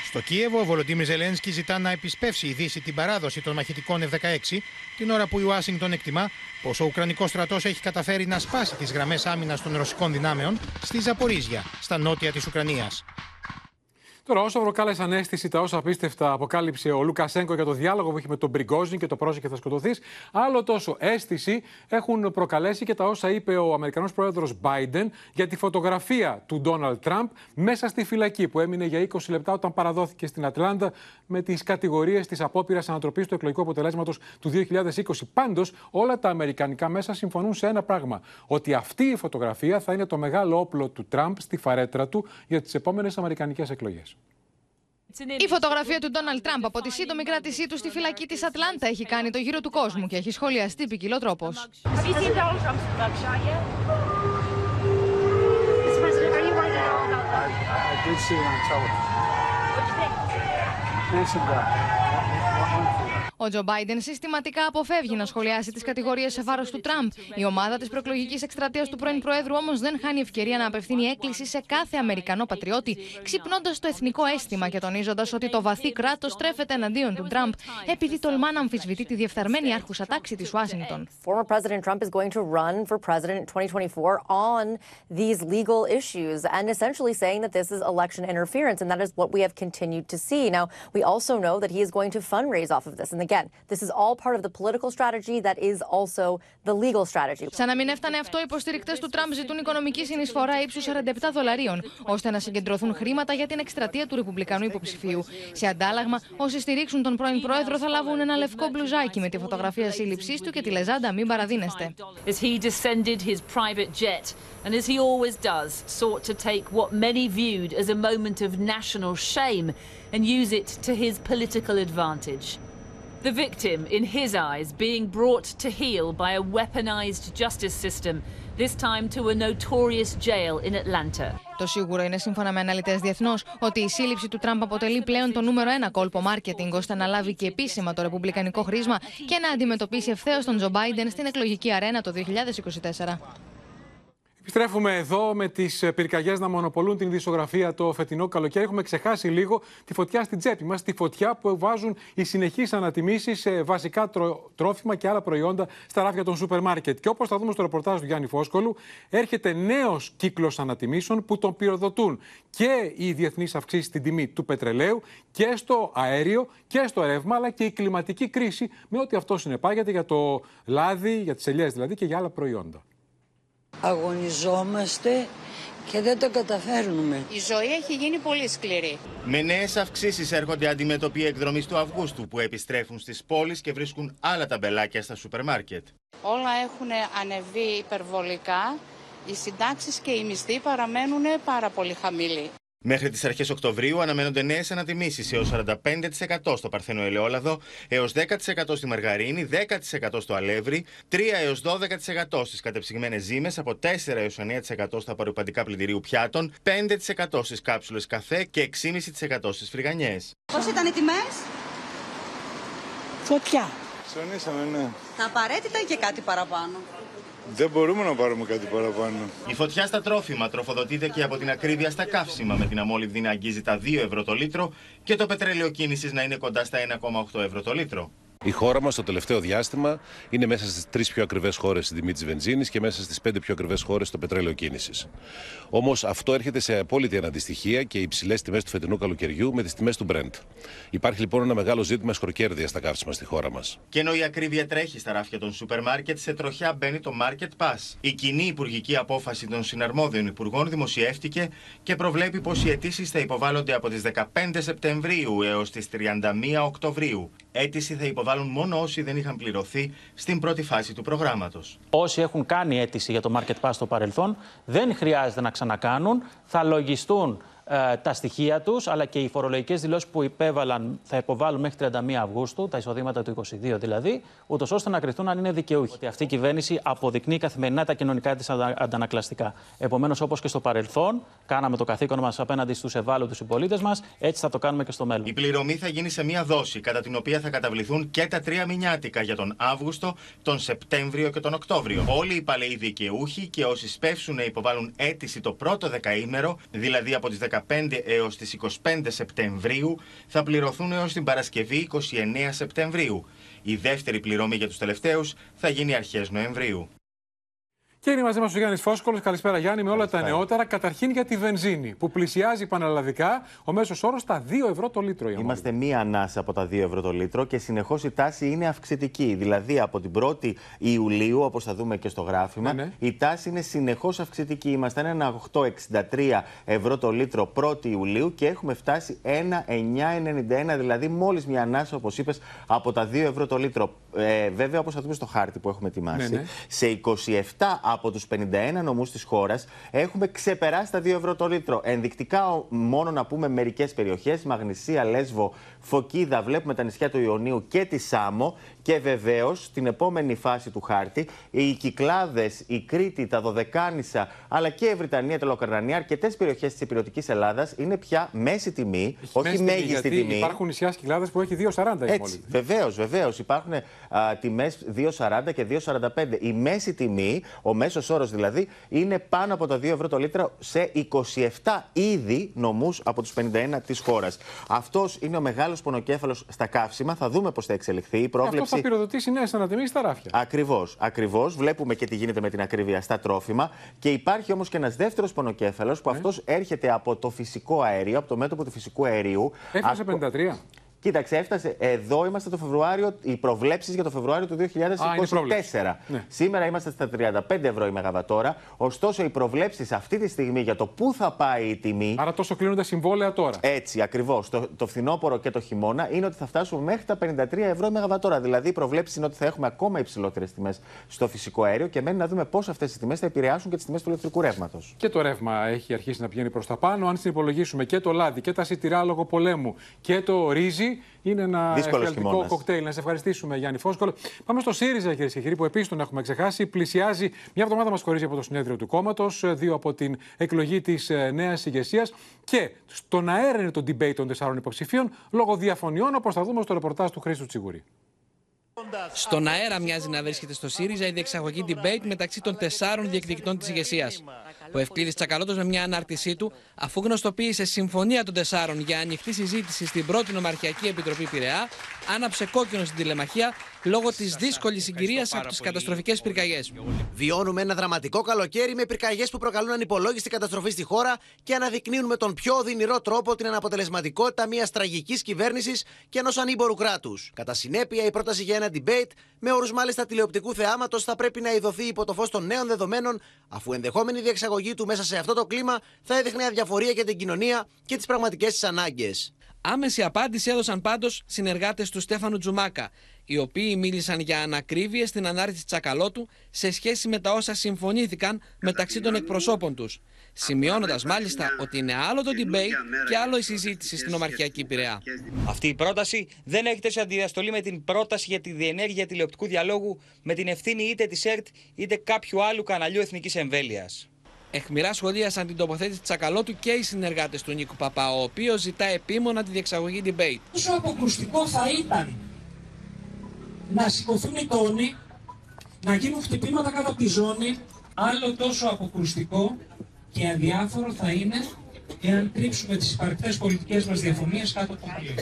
Στο Κίεβο, ο Βολοντίμι Ζελένσκι ζητά να επισπεύσει η Δύση την παράδοση των μαχητικών F-16, την ώρα που η Ουάσιγκτον εκτιμά πως ο Ουκρανικός στρατός έχει καταφέρει να σπάσει τις γραμμές άμυνας των ρωσικών δυνάμεων στη Ζαπορίζια, στα νότια της Ουκρανίας. Τώρα, όσο προκάλεσαν αίσθηση τα όσα απίστευτα αποκάλυψε ο Λουκασένκο για το διάλογο που είχε με τον Πριγκόζιν και το πρόσεχε θα σκοτωθείς, άλλο τόσο αίσθηση έχουν προκαλέσει και τα όσα είπε ο Αμερικανός πρόεδρος Biden για τη φωτογραφία του Ντόναλτ Τραμπ μέσα στη φυλακή που έμεινε για 20 λεπτά όταν παραδόθηκε στην Ατλάντα με τις κατηγορίες της απόπειρας ανατροπής του εκλογικού αποτελέσματος του 2020. Πάντως, όλα τα αμερικανικά μέσα συμφωνούν σε ένα πράγμα. Ότι αυτή η φωτογραφία θα είναι το μεγάλο όπλο του Τραμπ στη φαρέτρα του για τις επόμενες αμερικανικές εκλογές. Η φωτογραφία του Ντόναλτ Τραμπ από τη σύντομη κράτησή του στη φυλακή της Ατλάντα έχει κάνει το γύρο του κόσμου και έχει σχολιαστεί ποικιλοτρόπως. Ο Τζο Μπάιντεν συστηματικά αποφεύγει να σχολιάσει τις κατηγορίες σε βάρος του Τραμπ. Η ομάδα της προεκλογικής εκστρατείας του πρώην Προέδρου όμως δεν χάνει ευκαιρία να απευθύνει έκκληση σε κάθε Αμερικανό πατριώτη, ξυπνώντας το εθνικό αίσθημα και τονίζοντας ότι το βαθύ κράτος στρέφεται εναντίον του Τραμπ, επειδή τολμά να αμφισβητεί τη διεφθαρμένη άρχουσα τάξη της Ουάσιγκτον. Former President Trump is going to run for president in 2024 on these legal issues and essentially saying that this is election interference, and that is what we have continued to see. Now, we also know that he is going to fundraise off of this. And again, this is all part of the political strategy that is also the legal strategy. Σαν να μην έφτανε αυτό, οι υποστηρικτές του Τραμπ ζητούν οικονομική συνεισφορά ύψους 47 δολαρίων, ώστε να συγκεντρωθούν χρήματα για την εκστρατεία του Ρεπουμπλικανού υποψηφίου. Σε αντάλλαγμα, όσοι στηρίξουν τον πρώην πρόεδρο θα λάβουν ένα λευκό μπλουζάκι με τη φωτογραφία σύλληψής του και τη λεζάντα Μην παραδίνεστε. As he descended his private jet, and as he always does, sought to take what many viewed as a moment of national shame and use it to his political advantage. The victim, in his eyes, being brought to heel by a weaponized justice system, this time to a notorious jail in Atlanta. Το σίγουρο είναι, σύμφωνα με αναλυτές διεθνώς, ότι η σύλληψη του Τραμπ αποτελεί πλέον το νούμερο ένα κόλπο μάρκετινγκ ώστε να λάβει και επίσημα το ρεπουμπλικανικό χρήσμα και να αντιμετωπίσει ευθέως τον Τζο Μπάιντεν στην εκλογική αρένα το 2024. Επιστρέφουμε εδώ με τις πυρκαγιές να μονοπολούν την δισογραφία το φετινό καλοκαίρι. Έχουμε ξεχάσει λίγο τη φωτιά στην τσέπη μας, τη φωτιά που βάζουν οι συνεχείς ανατιμήσεις σε βασικά τρόφιμα και άλλα προϊόντα στα ράφια των σούπερ μάρκετ. Και όπως θα δούμε στο ρεπορτάζ του Γιάννη Φόσκολου, έρχεται νέος κύκλος ανατιμήσεων που τον πυροδοτούν και οι διεθνείς αυξήσεις στην τιμή του πετρελαίου και στο αέριο και στο ρεύμα, αλλά και η κλιματική κρίση με ό,τι αυτό συνεπάγεται για το λάδι, για τις ελιές δηλαδή και για άλλα προϊόντα αγωνιζόμαστε και δεν το καταφέρνουμε. Η ζωή έχει γίνει πολύ σκληρή. Με νέες αυξήσεις έρχονται αντιμετωποί εκδρομής του Αυγούστου που επιστρέφουν στις πόλεις και βρίσκουν άλλα ταμπελάκια στα σούπερ μάρκετ. Όλα έχουν ανεβεί υπερβολικά. Οι συντάξεις και οι μισθοί παραμένουν πάρα πολύ χαμηλοί. Μέχρι τις αρχές Οκτωβρίου αναμένονται νέες ανατιμήσεις έως 45% στο παρθένο ελαιόλαδο, έως 10% στη μαργαρίνη, 10% στο αλεύρι, 3 έως 12% στις κατεψυγμένες ζύμες, από 4 έως 9% στα παροπαντικά πλυντηρίου πιάτων, 5% στις κάψουλες καφέ και 6,5% στις φρυγανιές. Πώς ήταν οι τιμές, Φωτιά. Ψωνίσαμε, ναι. Τα απαραίτητα ή και κάτι παραπάνω; Δεν μπορούμε να πάρουμε κάτι παραπάνω. Η φωτιά στα τρόφιμα τροφοδοτείται και από την ακρίβεια στα καύσιμα, με την αμόλυβδη να αγγίζει τα 2 ευρώ το λίτρο και το πετρέλαιο κίνησης να είναι κοντά στα 1,8 ευρώ το λίτρο. Η χώρα μας το τελευταίο διάστημα είναι μέσα στις τρεις πιο ακριβές χώρες στην τιμή της βενζίνης και μέσα στις πέντε πιο ακριβές χώρες στο πετρέλαιο κίνησης. Όμως αυτό έρχεται σε απόλυτη αναντιστοιχεία και υψηλές τιμές του φετινού καλοκαιριού με τις τιμές του Brent. Υπάρχει λοιπόν ένα μεγάλο ζήτημα σκορκέρδια στα καύσιμα στη χώρα μας. Και ενώ η ακρίβεια τρέχει στα ράφια των σούπερ μάρκετ, σε τροχιά μπαίνει το Market Pass. Η κοινή υπουργική απόφαση των συναρμόδιων υπουργών δημοσιεύτηκε και προβλέπει πως οι αιτήσεις θα υποβάλλονται από τις 15 Σεπτεμβρίου έως τις 31 Οκτωβρίου. Αίτηση θα υποβάλουν μόνο όσοι δεν είχαν πληρωθεί στην πρώτη φάση του προγράμματος. Όσοι έχουν κάνει αίτηση για το Market Pass στο παρελθόν δεν χρειάζεται να ξανακάνουν, θα λογιστούν ε, τα στοιχεία τους, αλλά και οι φορολογικές δηλώσεις που υπέβαλαν θα υποβάλουν μέχρι 31 Αυγούστου, τα εισοδήματα του 22 δηλαδή, ούτως ώστε να κρυθούν αν είναι δικαιούχοι. Ότι αυτή η κυβέρνηση αποδεικνύει καθημερινά τα κοινωνικά της αντανακλαστικά. Επομένως, όπως και στο παρελθόν, κάναμε το καθήκον μας απέναντι στους ευάλωτους συμπολίτες μας, έτσι θα το κάνουμε και στο μέλλον. Η πληρωμή θα γίνει σε μία δόση, κατά την οποία θα καταβληθούν και τα τρία μηνιάτικα για τον Αύγουστο, τον Σεπτέμβριο και τον Οκτώβριο. Όλοι οι παλαιοί δικαιούχοι και όσοι σπεύσουν να υποβάλουν αίτηση το πρώτο δεκαήμερο, δηλαδή από τις 15 έως τις 25 Σεπτεμβρίου θα πληρωθούν έως την Παρασκευή 29 Σεπτεμβρίου. Η δεύτερη πληρωμή για τους τελευταίους θα γίνει αρχές Νοεμβρίου. Και είναι μαζί μας ο Γιάννης Φόσκολο. Καλησπέρα, Γιάννη, με όλα τα νεότερα. Καταρχήν για τη βενζίνη, που πλησιάζει πανελλαδικά ο μέσος όρος στα 2 ευρώ το λίτρο. Είμαστε μία ανάσα από τα 2 ευρώ το λίτρο και συνεχώς η τάση είναι αυξητική. Δηλαδή από την 1η Ιουλίου, όπως θα δούμε και στο γράφημα, ναι, ναι. η τάση είναι συνεχώς αυξητική. Είμαστε ένα 8,63 ευρώ το λίτρο 1η Ιουλίου και έχουμε φτάσει 1,991, δηλαδή μόλις μία ανάσα, όπως είπες, από τα 2 ευρώ το λίτρο. Ε, βέβαια, όπως θα δούμε στο χάρτη που έχουμε ετοιμάσει, ναι, ναι. σε 27 από τους 51 νομούς της χώρας έχουμε ξεπεράσει τα 2 ευρώ το λίτρο. Ενδεικτικά, μόνο να πούμε μερικές περιοχές, Μαγνησία, Λέσβο, Φωκίδα, βλέπουμε τα νησιά του Ιωνίου και τη Σάμο. Και βεβαίως, στην επόμενη φάση του χάρτη, οι Κυκλάδες, η Κρήτη, τα Δωδεκάνησα, αλλά και η Βρυτανία, τα Λοκαρνανία, αρκετέ περιοχές της υπηρετικής Ελλάδας είναι πια μέση τιμή, όχι μέση μέγιστη τιμή. τιμή. Υπάρχουν νησιάς Κυκλάδες που έχει 2,40 Έτσι, βεβαίως, βεβαίως. Υπάρχουν τιμές 2,40 και 2,45. Η μέση τιμή, ο μέσος όρος δηλαδή, είναι πάνω από τα 2 ευρώ το λίτρο σε 27 ήδη νομούς από τους 51 της χώρας. Αυτός είναι ο μεγάλος πονοκέφαλος στα καύσιμα. Θα δούμε πώς θα εξελιχθεί η πρόβλεψη θα πυροδοτήσει νέες ανατιμήσεις στα ράφια. Ακριβώς. Ακριβώς. Βλέπουμε και τι γίνεται με την ακρίβεια στα τρόφιμα. Και υπάρχει όμως και ένας δεύτερος πονοκέφαλος που ναι. αυτός έρχεται από το φυσικό αέριο, από το μέτωπο του φυσικού αερίου. Έφτασε 53. Κοίταξε, έφτασε. Εδώ είμαστε το Φεβρουάριο, οι προβλέψεις για το Φεβρουάριο του 2024. Α, ναι. Σήμερα είμαστε στα 35 ευρώ η Μεγαβατόρα. Ωστόσο, οι προβλέψεις αυτή τη στιγμή για το πού θα πάει η τιμή. Άρα τόσο κλείνονται συμβόλαια τώρα. Έτσι, ακριβώς. Το, το φθινόπωρο και το χειμώνα είναι ότι θα φτάσουμε μέχρι τα 53 ευρώ η Μεγαβατόρα. Δηλαδή, οι προβλέψεις είναι ότι θα έχουμε ακόμα υψηλότερες τιμές στο φυσικό αέριο και μένει να δούμε πώς αυτές οι τιμές θα επηρεάσουν και τις τιμές του ηλεκτρικού ρεύματος. Και το ρεύμα έχει αρχίσει να πηγαίνει προς τα πάνω. Αν συνυπολογίσουμε και το λάδι και τα σιτηρά λόγω πολέμου και το ρύζι, είναι ένα εφιαλτικό κοκτέιλ. Να σε ευχαριστήσουμε, Γιάννη Φόσκολο. Πάμε στο ΣΥΡΙΖΑ, κυρίε και κύριοι, που επίσης τον έχουμε ξεχάσει. Πλησιάζει μια εβδομάδα μας χωρίζει από το συνέδριο του κόμματος, δύο από την εκλογή της ε, νέας ηγεσίας και στον αέρα είναι το debate των τεσσάρων υποψηφίων λόγω διαφωνιών, όπως θα δούμε στο ρεπορτάζ του Χρήστου Τσιγουρή. Στον αέρα μοιάζει να βρίσκεται στο ΣΥΡΙΖΑ η διεξαγωγή debate μεταξύ των τεσσάρων διεκδικητών τη ηγεσία. Ο Ευκλήδη Τσακαλώτο, με μια ανάρτησή του, αφού γνωστοποίησε συμφωνία των τεσσάρων για ανοιχτή συζήτηση στην πρώτη Νομαρχιακή Επιτροπή Πειραιά, άναψε κόκκινο στην τηλεμαχία λόγω της δύσκολης συγκυρίας από τις καταστροφικές πυρκαγιές. Βιώνουμε ένα δραματικό καλοκαίρι με πυρκαγιές που προκαλούν ανυπολόγιστη καταστροφή στη χώρα και αναδεικνύουν με τον πιο οδυνηρό τρόπο την αναποτελεσματικότητα μιας τραγικής κυβέρνησης και ενός ανήμπορου κράτους. Κατά συνέπεια, η πρόταση για ένα debate, με όρους μάλιστα τηλεοπτικού θεάματος, θα πρέπει να ειδωθεί υπό το φως των νέων δεδομένων, αφού ενδεχόμενη διεξαγωγή του μέσα σε αυτό το κλίμα θα έδειχνε αδιαφορία για την κοινωνία και τις πραγματικές της ανάγκες. Άμεση απάντηση έδωσαν πάντως συνεργάτες του Στέφανου Τζουμάκα, οι οποίοι μίλησαν για ανακρίβειες στην ανάρτηση Τσακαλώτου σε σχέση με τα όσα συμφωνήθηκαν μεταξύ των εκπροσώπων τους. Σημειώνοντας μάλιστα ότι είναι άλλο το debate και άλλο η συζήτηση στην Ομαρχιακή Πειραιά. Αυτή η πρόταση δεν έχετε σε αντιδιαστολή με την πρόταση για τη διενέργεια τηλεοπτικού διαλόγου με την ευθύνη είτε της ΕΡΤ είτε κάποιου άλλου καναλιού εθνικής εμβέλειας. Εχμηρά σχολίασαν την τοποθέτηση Τσακαλώτου και οι συνεργάτες του Νίκου Παπά, ο οποίος ζητά επίμονα τη διεξαγωγή debate. Πόσο αποκρουστικό θα ήταν να σηκωθούν οι τόνοι, να γίνουν χτυπήματα κάτω από τη ζώνη, άλλο τόσο αποκρουστικό και αδιάφορο θα είναι εάν κρύψουμε τις υπαρκτές πολιτικές μας διαφωνίες κάτω από το πλοίο.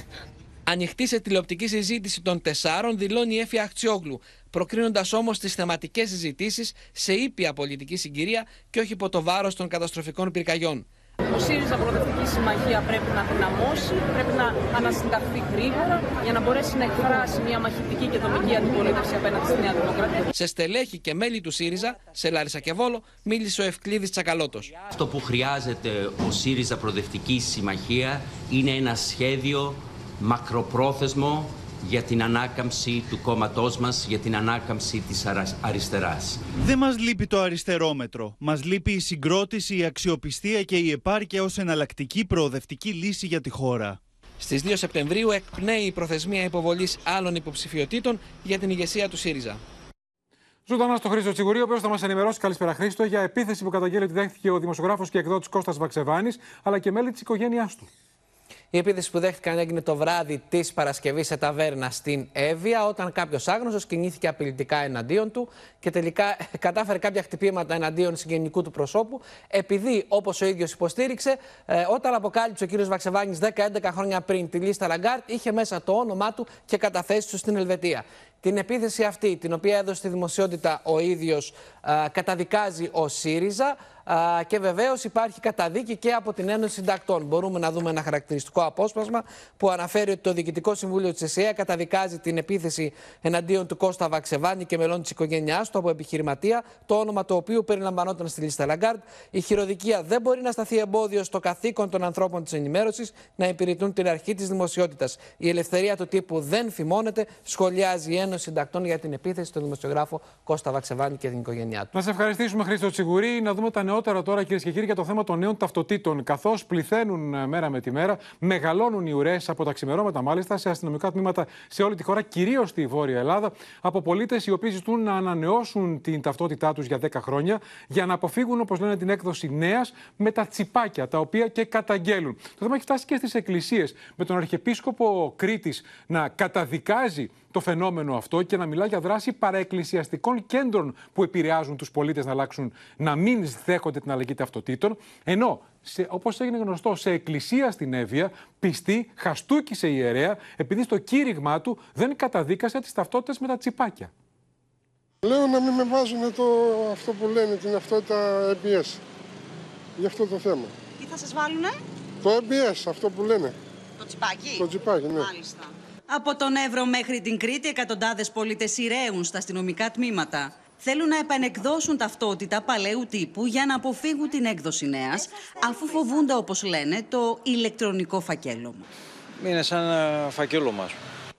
Ανοιχτή σε τηλεοπτική συζήτηση των τεσσάρων δηλώνει η Έφη Αχτσιόγλου, προκρίνοντας όμως τις θεματικές συζητήσεις σε ήπια πολιτική συγκυρία και όχι υπό το βάρος των καταστροφικών πυρκαγιών. Ο ΣΥΡΙΖΑ Προοδευτική Συμμαχία πρέπει να δυναμώσει, πρέπει να ανασυνταχθεί γρήγορα για να μπορέσει να εκφράσει μια μαχητική και δομική αντιπολίτευση απέναντι στη Νέα Δημοκρατία. Σε στελέχη και μέλη του ΣΥΡΙΖΑ, σε Λάρισα και Βόλο, μίλησε ο Ευκλήδης Τσακαλώτος. Αυτό που χρειάζεται ο ΣΥΡΙΖΑ Προοδευτική Συμμαχία είναι ένα σχέδιο μακροπρόθεσμο για την ανάκαμψη του κόμματός μας, για την ανάκαμψη της αριστεράς. Δεν μας λείπει το αριστερόμετρο. Μας λείπει η συγκρότηση, η αξιοπιστία και η επάρκεια ως εναλλακτική προοδευτική λύση για τη χώρα. Στις 2 Σεπτεμβρίου εκπνέει η προθεσμία υποβολής άλλων υποψηφιωτήτων για την ηγεσία του ΣΥΡΙΖΑ. Ζωντανά στο Χρήστο Τσιγουρί, ο οποίο θα μας ενημερώσει, καλησπέρα Χρήστο, για επίθεση που καταγγέλει ότι δέχτηκε ο δημοσιογράφος και εκδότης Κώστας Βαξεβάνης, αλλά και μέλη της οικογένειάς του. Η επίθεση που δέχτηκαν έγινε το βράδυ της Παρασκευής σε ταβέρνα στην Εύβοια, όταν κάποιος άγνωστος κινήθηκε απειλητικά εναντίον του και τελικά κατάφερε κάποια χτυπήματα εναντίον συγγενικού του προσώπου, επειδή, όπως ο ίδιος υποστήριξε, ε, όταν αποκάλυψε ο κ. Βαξεβάνης 10-11 χρόνια πριν τη λίστα Λαγκάρντ, είχε μέσα το όνομά του και καταθέσεις του στην Ελβετία. Την επίθεση αυτή, την οποία έδωσε στη δημοσιότητα ο ίδιος, καταδικάζει ο ΣΥΡΙΖΑ και βεβαίως υπάρχει καταδίκη και από την Ένωση Συντακτών. Μπορούμε να δούμε ένα χαρακτηριστικό απόσπασμα που αναφέρει ότι το Διοικητικό Συμβούλιο της ΕΣΗΕΑ καταδικάζει την επίθεση εναντίον του Κώστα Βαξεβάνη και μελών της οικογένειάς του από επιχειρηματία, το όνομα του οποίου περιλαμβανόταν στη λίστα Λαγκάρντ. Η χειροδικία δεν μπορεί να σταθεί εμπόδιο στο καθήκον των ανθρώπων της ενημέρωσης να υπηρετούν την αρχή της δημοσιότητας. Η ελευθερία του τύπου δεν φημώνεται, σχολιάζει η Ένωση Συντακτών για την επίθεση στον δημοσιογράφο Κώστα Βαξεβάνη και την οικογένειά του. Να σε ευχαριστήσουμε, Χρήστο Τσιγουρή, να δούμε τα νεότερα τώρα, κυρίες και κύριοι, για το θέμα των νέων ταυτοτήτων. Καθώς πληθαίνουν ε, μέρα με τη μέρα, μεγαλώνουν οι ουρές από τα ξημερώματα, μάλιστα, σε αστυνομικά τμήματα σε όλη τη χώρα, κυρίως στη Βόρεια Ελλάδα, από πολίτες οι οποίοι ζητούν να ανανεώσουν την ταυτότητά τους για 10 χρόνια, για να αποφύγουν, όπως λένε, την έκδοση νέας με τα τσιπάκια, τα οποία και καταγγέλουν. Το θέμα έχει φτάσει και στις εκκλησίες, με τον Αρχιεπίσκοπο Κρήτης να καταδικάζει το φαινόμενο αυτό και να μιλά για δράση παραεκκλησιαστικών κέντρων που επηρεάζουν τους πολίτες να αλλάξουν, να μην δέχονται την αλλαγή ταυτοτήτων. Ενώ, όπως έγινε γνωστό, σε εκκλησία στην Εύβοια, πιστή χαστούκησε η ιερέα επειδή στο κήρυγμά του δεν καταδίκασε τις ταυτότητες με τα τσιπάκια. Λέω να μην με βάζουν το, αυτό που λένε, την ταυτότητα EBS. Για αυτό το θέμα. Τι θα σας βάλουνε; Το EBS, αυτό που λένε. Το τσιπάκι. Το τσιπάκι, ναι. Μάλιστα. Από τον Εύρο μέχρι την Κρήτη, εκατοντάδες πολίτες ηραίουν στα αστυνομικά τμήματα. Θέλουν να επανεκδώσουν ταυτότητα παλαιού τύπου για να αποφύγουν την έκδοση νέας, αφού φοβούνται, όπως λένε, το ηλεκτρονικό φακέλωμα. Είναι σαν φακέλωμα, μα.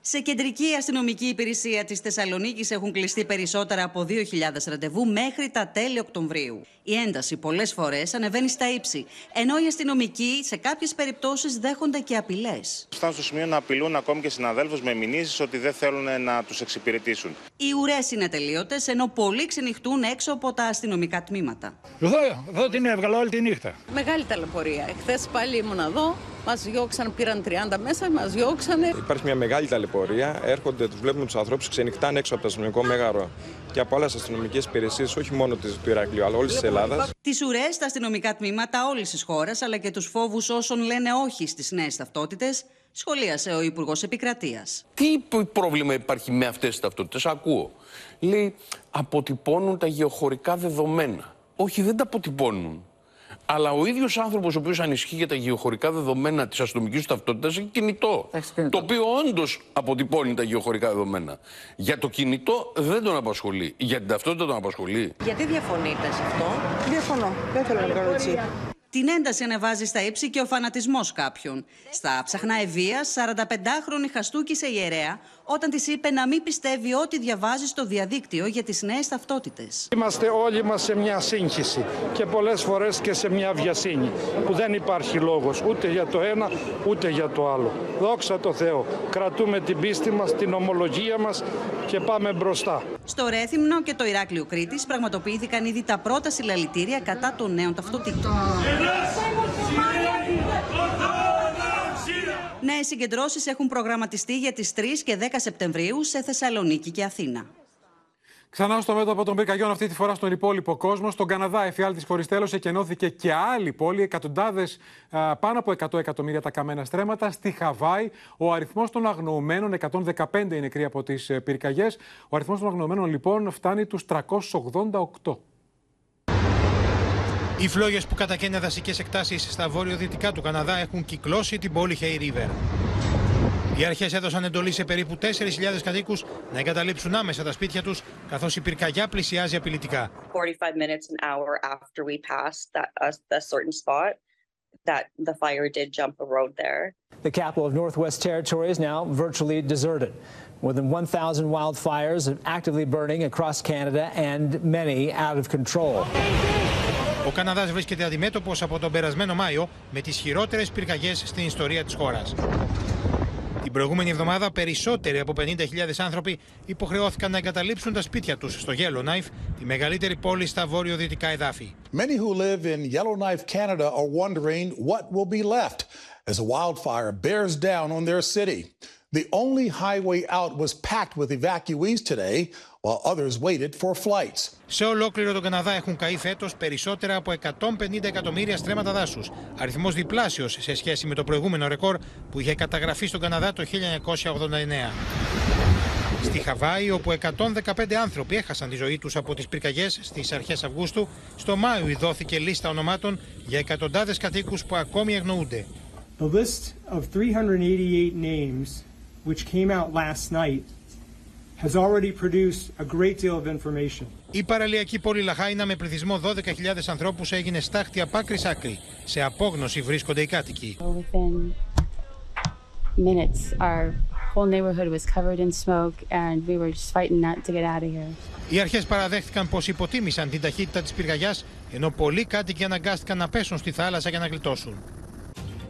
Σε κεντρική αστυνομική υπηρεσία της Θεσσαλονίκης έχουν κλειστεί περισσότερα από 2.000 ραντεβού μέχρι τα τέλη Οκτωβρίου. Η ένταση πολλές φορές ανεβαίνει στα ύψη, ενώ οι αστυνομικοί σε κάποιες περιπτώσεις δέχονται και απειλές. Φτάνουν στο σημείο να απειλούν ακόμη και συναδέλφους με μηνύσεις ότι δεν θέλουν να τους εξυπηρετήσουν. Οι ουρές είναι τελείωτες, ενώ πολλοί ξενυχτούν έξω από τα αστυνομικά τμήματα. Εδώ, εδώ την έβγαλα όλη τη νύχτα. Μεγάλη ταλαιπωρία. Εχθές πάλι ήμουν εδώ Μας διώξαν, πήραν 30 μέσα, μας διώξανε. Υπάρχει μια μεγάλη ταλαιπωρία. Έρχονται, τους βλέπουμε τους ανθρώπους, ξενυχτάνε έξω από το αστυνομικό μέγαρο και από άλλες αστυνομικές υπηρεσίες, όχι μόνο του Ηρακλείου, αλλά όλης της Ελλάδας. Τις ουρές στα αστυνομικά τμήματα όλης της χώρας, αλλά και τους φόβους όσων λένε όχι στις νέες ταυτότητες, σχολίασε ο Υπουργός Επικρατείας. Τι πρόβλημα υπάρχει με αυτές τις ταυτότητες, ακούω. Λέει, αποτυπώνουν τα γεωχωρικά δεδομένα. Όχι, δεν τα αποτυπώνουν. Αλλά ο ίδιος άνθρωπος ο οποίος ανισχύει για τα γεωχωρικά δεδομένα της αστυνομικής του ταυτότητας έχει κινητό. Το οποίο όντως αποτυπώνει τα γεωχωρικά δεδομένα. Για το κινητό δεν τον απασχολεί. Για την ταυτότητα τον απασχολεί. Γιατί διαφωνείτε σε αυτό, Διαφωνώ. Δεν θέλω να κάνω έτσι. Την ένταση ανεβάζει στα ύψη και ο φανατισμός κάποιων. Στα ψαχνά ευεία, 45χρονη χαστούκησε ιερέα όταν της είπε να μην πιστεύει ό,τι διαβάζει στο διαδίκτυο για τις νέες ταυτότητες. Είμαστε όλοι μας σε μια σύγχυση και πολλές φορές και σε μια βιασύνη που δεν υπάρχει λόγος ούτε για το ένα ούτε για το άλλο. Δόξα τω Θεώ. Κρατούμε την πίστη μας, την ομολογία μας και πάμε μπροστά. Στο Ρέθυμνο και το Ηράκλειο Κρήτης πραγματοποιήθηκαν ήδη τα πρώτα συλλαλητήρια κατά των νέων ταυτοτήτων. Νέες συγκεντρώσεις έχουν προγραμματιστεί για τις 3 και 10 Σεπτεμβρίου σε Θεσσαλονίκη και Αθήνα. Ξανά στο μέτωπο των πυρκαγιών, αυτή τη φορά στον υπόλοιπο κόσμο. Στον Καναδά, εφιάλτη χωριστέλωσε και ενώθηκε και άλλη πόλη. Εκατοντάδες, πάνω από 100 εκατομμύρια τα καμένα στρέμματα. Στη Χαβάη, ο αριθμός των αγνοωμένων, 115 είναι νεκροί από τις πυρκαγιές. Ο αριθμός των αγνοωμένων, λοιπόν, φτάνει τους 388. Οι φλόγε που κατακαίνουν δασικέ εκτάσει στα βόρειο-δυτικά του Καναδά έχουν κυκλώσει την πόλη Hay River. Οι αρχέ έδωσαν εντολή σε περίπου 4.000 κατοίκου να εγκαταλείψουν άμεσα τα σπίτια του, καθώ η πυρκαγιά πλησιάζει απειλητικά. 45 minutes an hour after we passed that uh, a certain spot that the fire did jump a road there. The capital of Northwest Territory is now virtually deserted. More than 1,000 wildfires are actively burning across Canada and many out of control. Ο Καναδάς βρίσκεται αντιμέτωπος από τον περασμένο Μάιο με τις χειρότερες πυρκαγιές στην ιστορία της χώρας. Την προηγούμενη εβδομάδα περισσότεροι από 50.000 άνθρωποι υποχρεώθηκαν να εγκαταλείψουν τα σπίτια τους στο Yellowknife, τη μεγαλύτερη πόλη στα βόρειο-δυτικά εδάφη. Many who live in Yellowknife, Canada are wondering what will be left as a wildfire bears down on their city. The only highway out was packed with evacuees today, while others waited for flights. Σε ολόκληρο τον Καναδά έχουν καεί φέτος περισσότερα από 150 εκατομμύρια στρέμματα δάσους. Αριθμός διπλάσιος σε σχέση με το προηγούμενο ρεκόρ που είχε καταγραφεί στον Καναδά το 1989. Στη Χαβάη, όπου 115 άνθρωποι έχασαν τη ζωή τους από τις πυρκαγιές στις αρχές Αυγούστου, στο Μάιο δόθηκε λίστα ονομάτων για εκατοντάδες κατοίκους που ακόμη αγνοούνται. The list of 388 names which came out last night has already produced a great deal of information. Η παραλιακή πόλη Λαχάινα με πληθυσμό 12.000 ανθρώπους έγινε στάχτη απ' άκρης άκρη. Σε απόγνωση βρίσκονται οι κάτοικοι. Within minutes, our whole neighborhood was covered in smoke and we were just fighting not to get out of here. Οι αρχές παραδέχτηκαν πως υποτίμησαν την ταχύτητα της πυρκαγιάς, ενώ πολλοί κάτοικοι αναγκάστηκαν να πέσουν στη θάλασσα για να γλιτώσουν.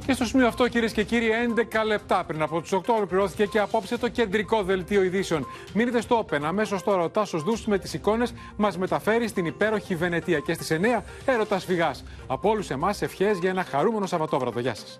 Και στο σημείο αυτό, κυρίες και κύριοι, 11 λεπτά πριν από του 8 ολοκληρώθηκε και απόψε το κεντρικό δελτίο ειδήσεων. Μείνετε στο Open. Αμέσως τώρα ο Τάσος Δούση με τις εικόνες μας μεταφέρει στην υπέροχη Βενετία. Και στις 9 έρωτας φυγάς. Από όλους εμάς ευχές για ένα χαρούμενο Σαββατόβραδο. Γεια σας.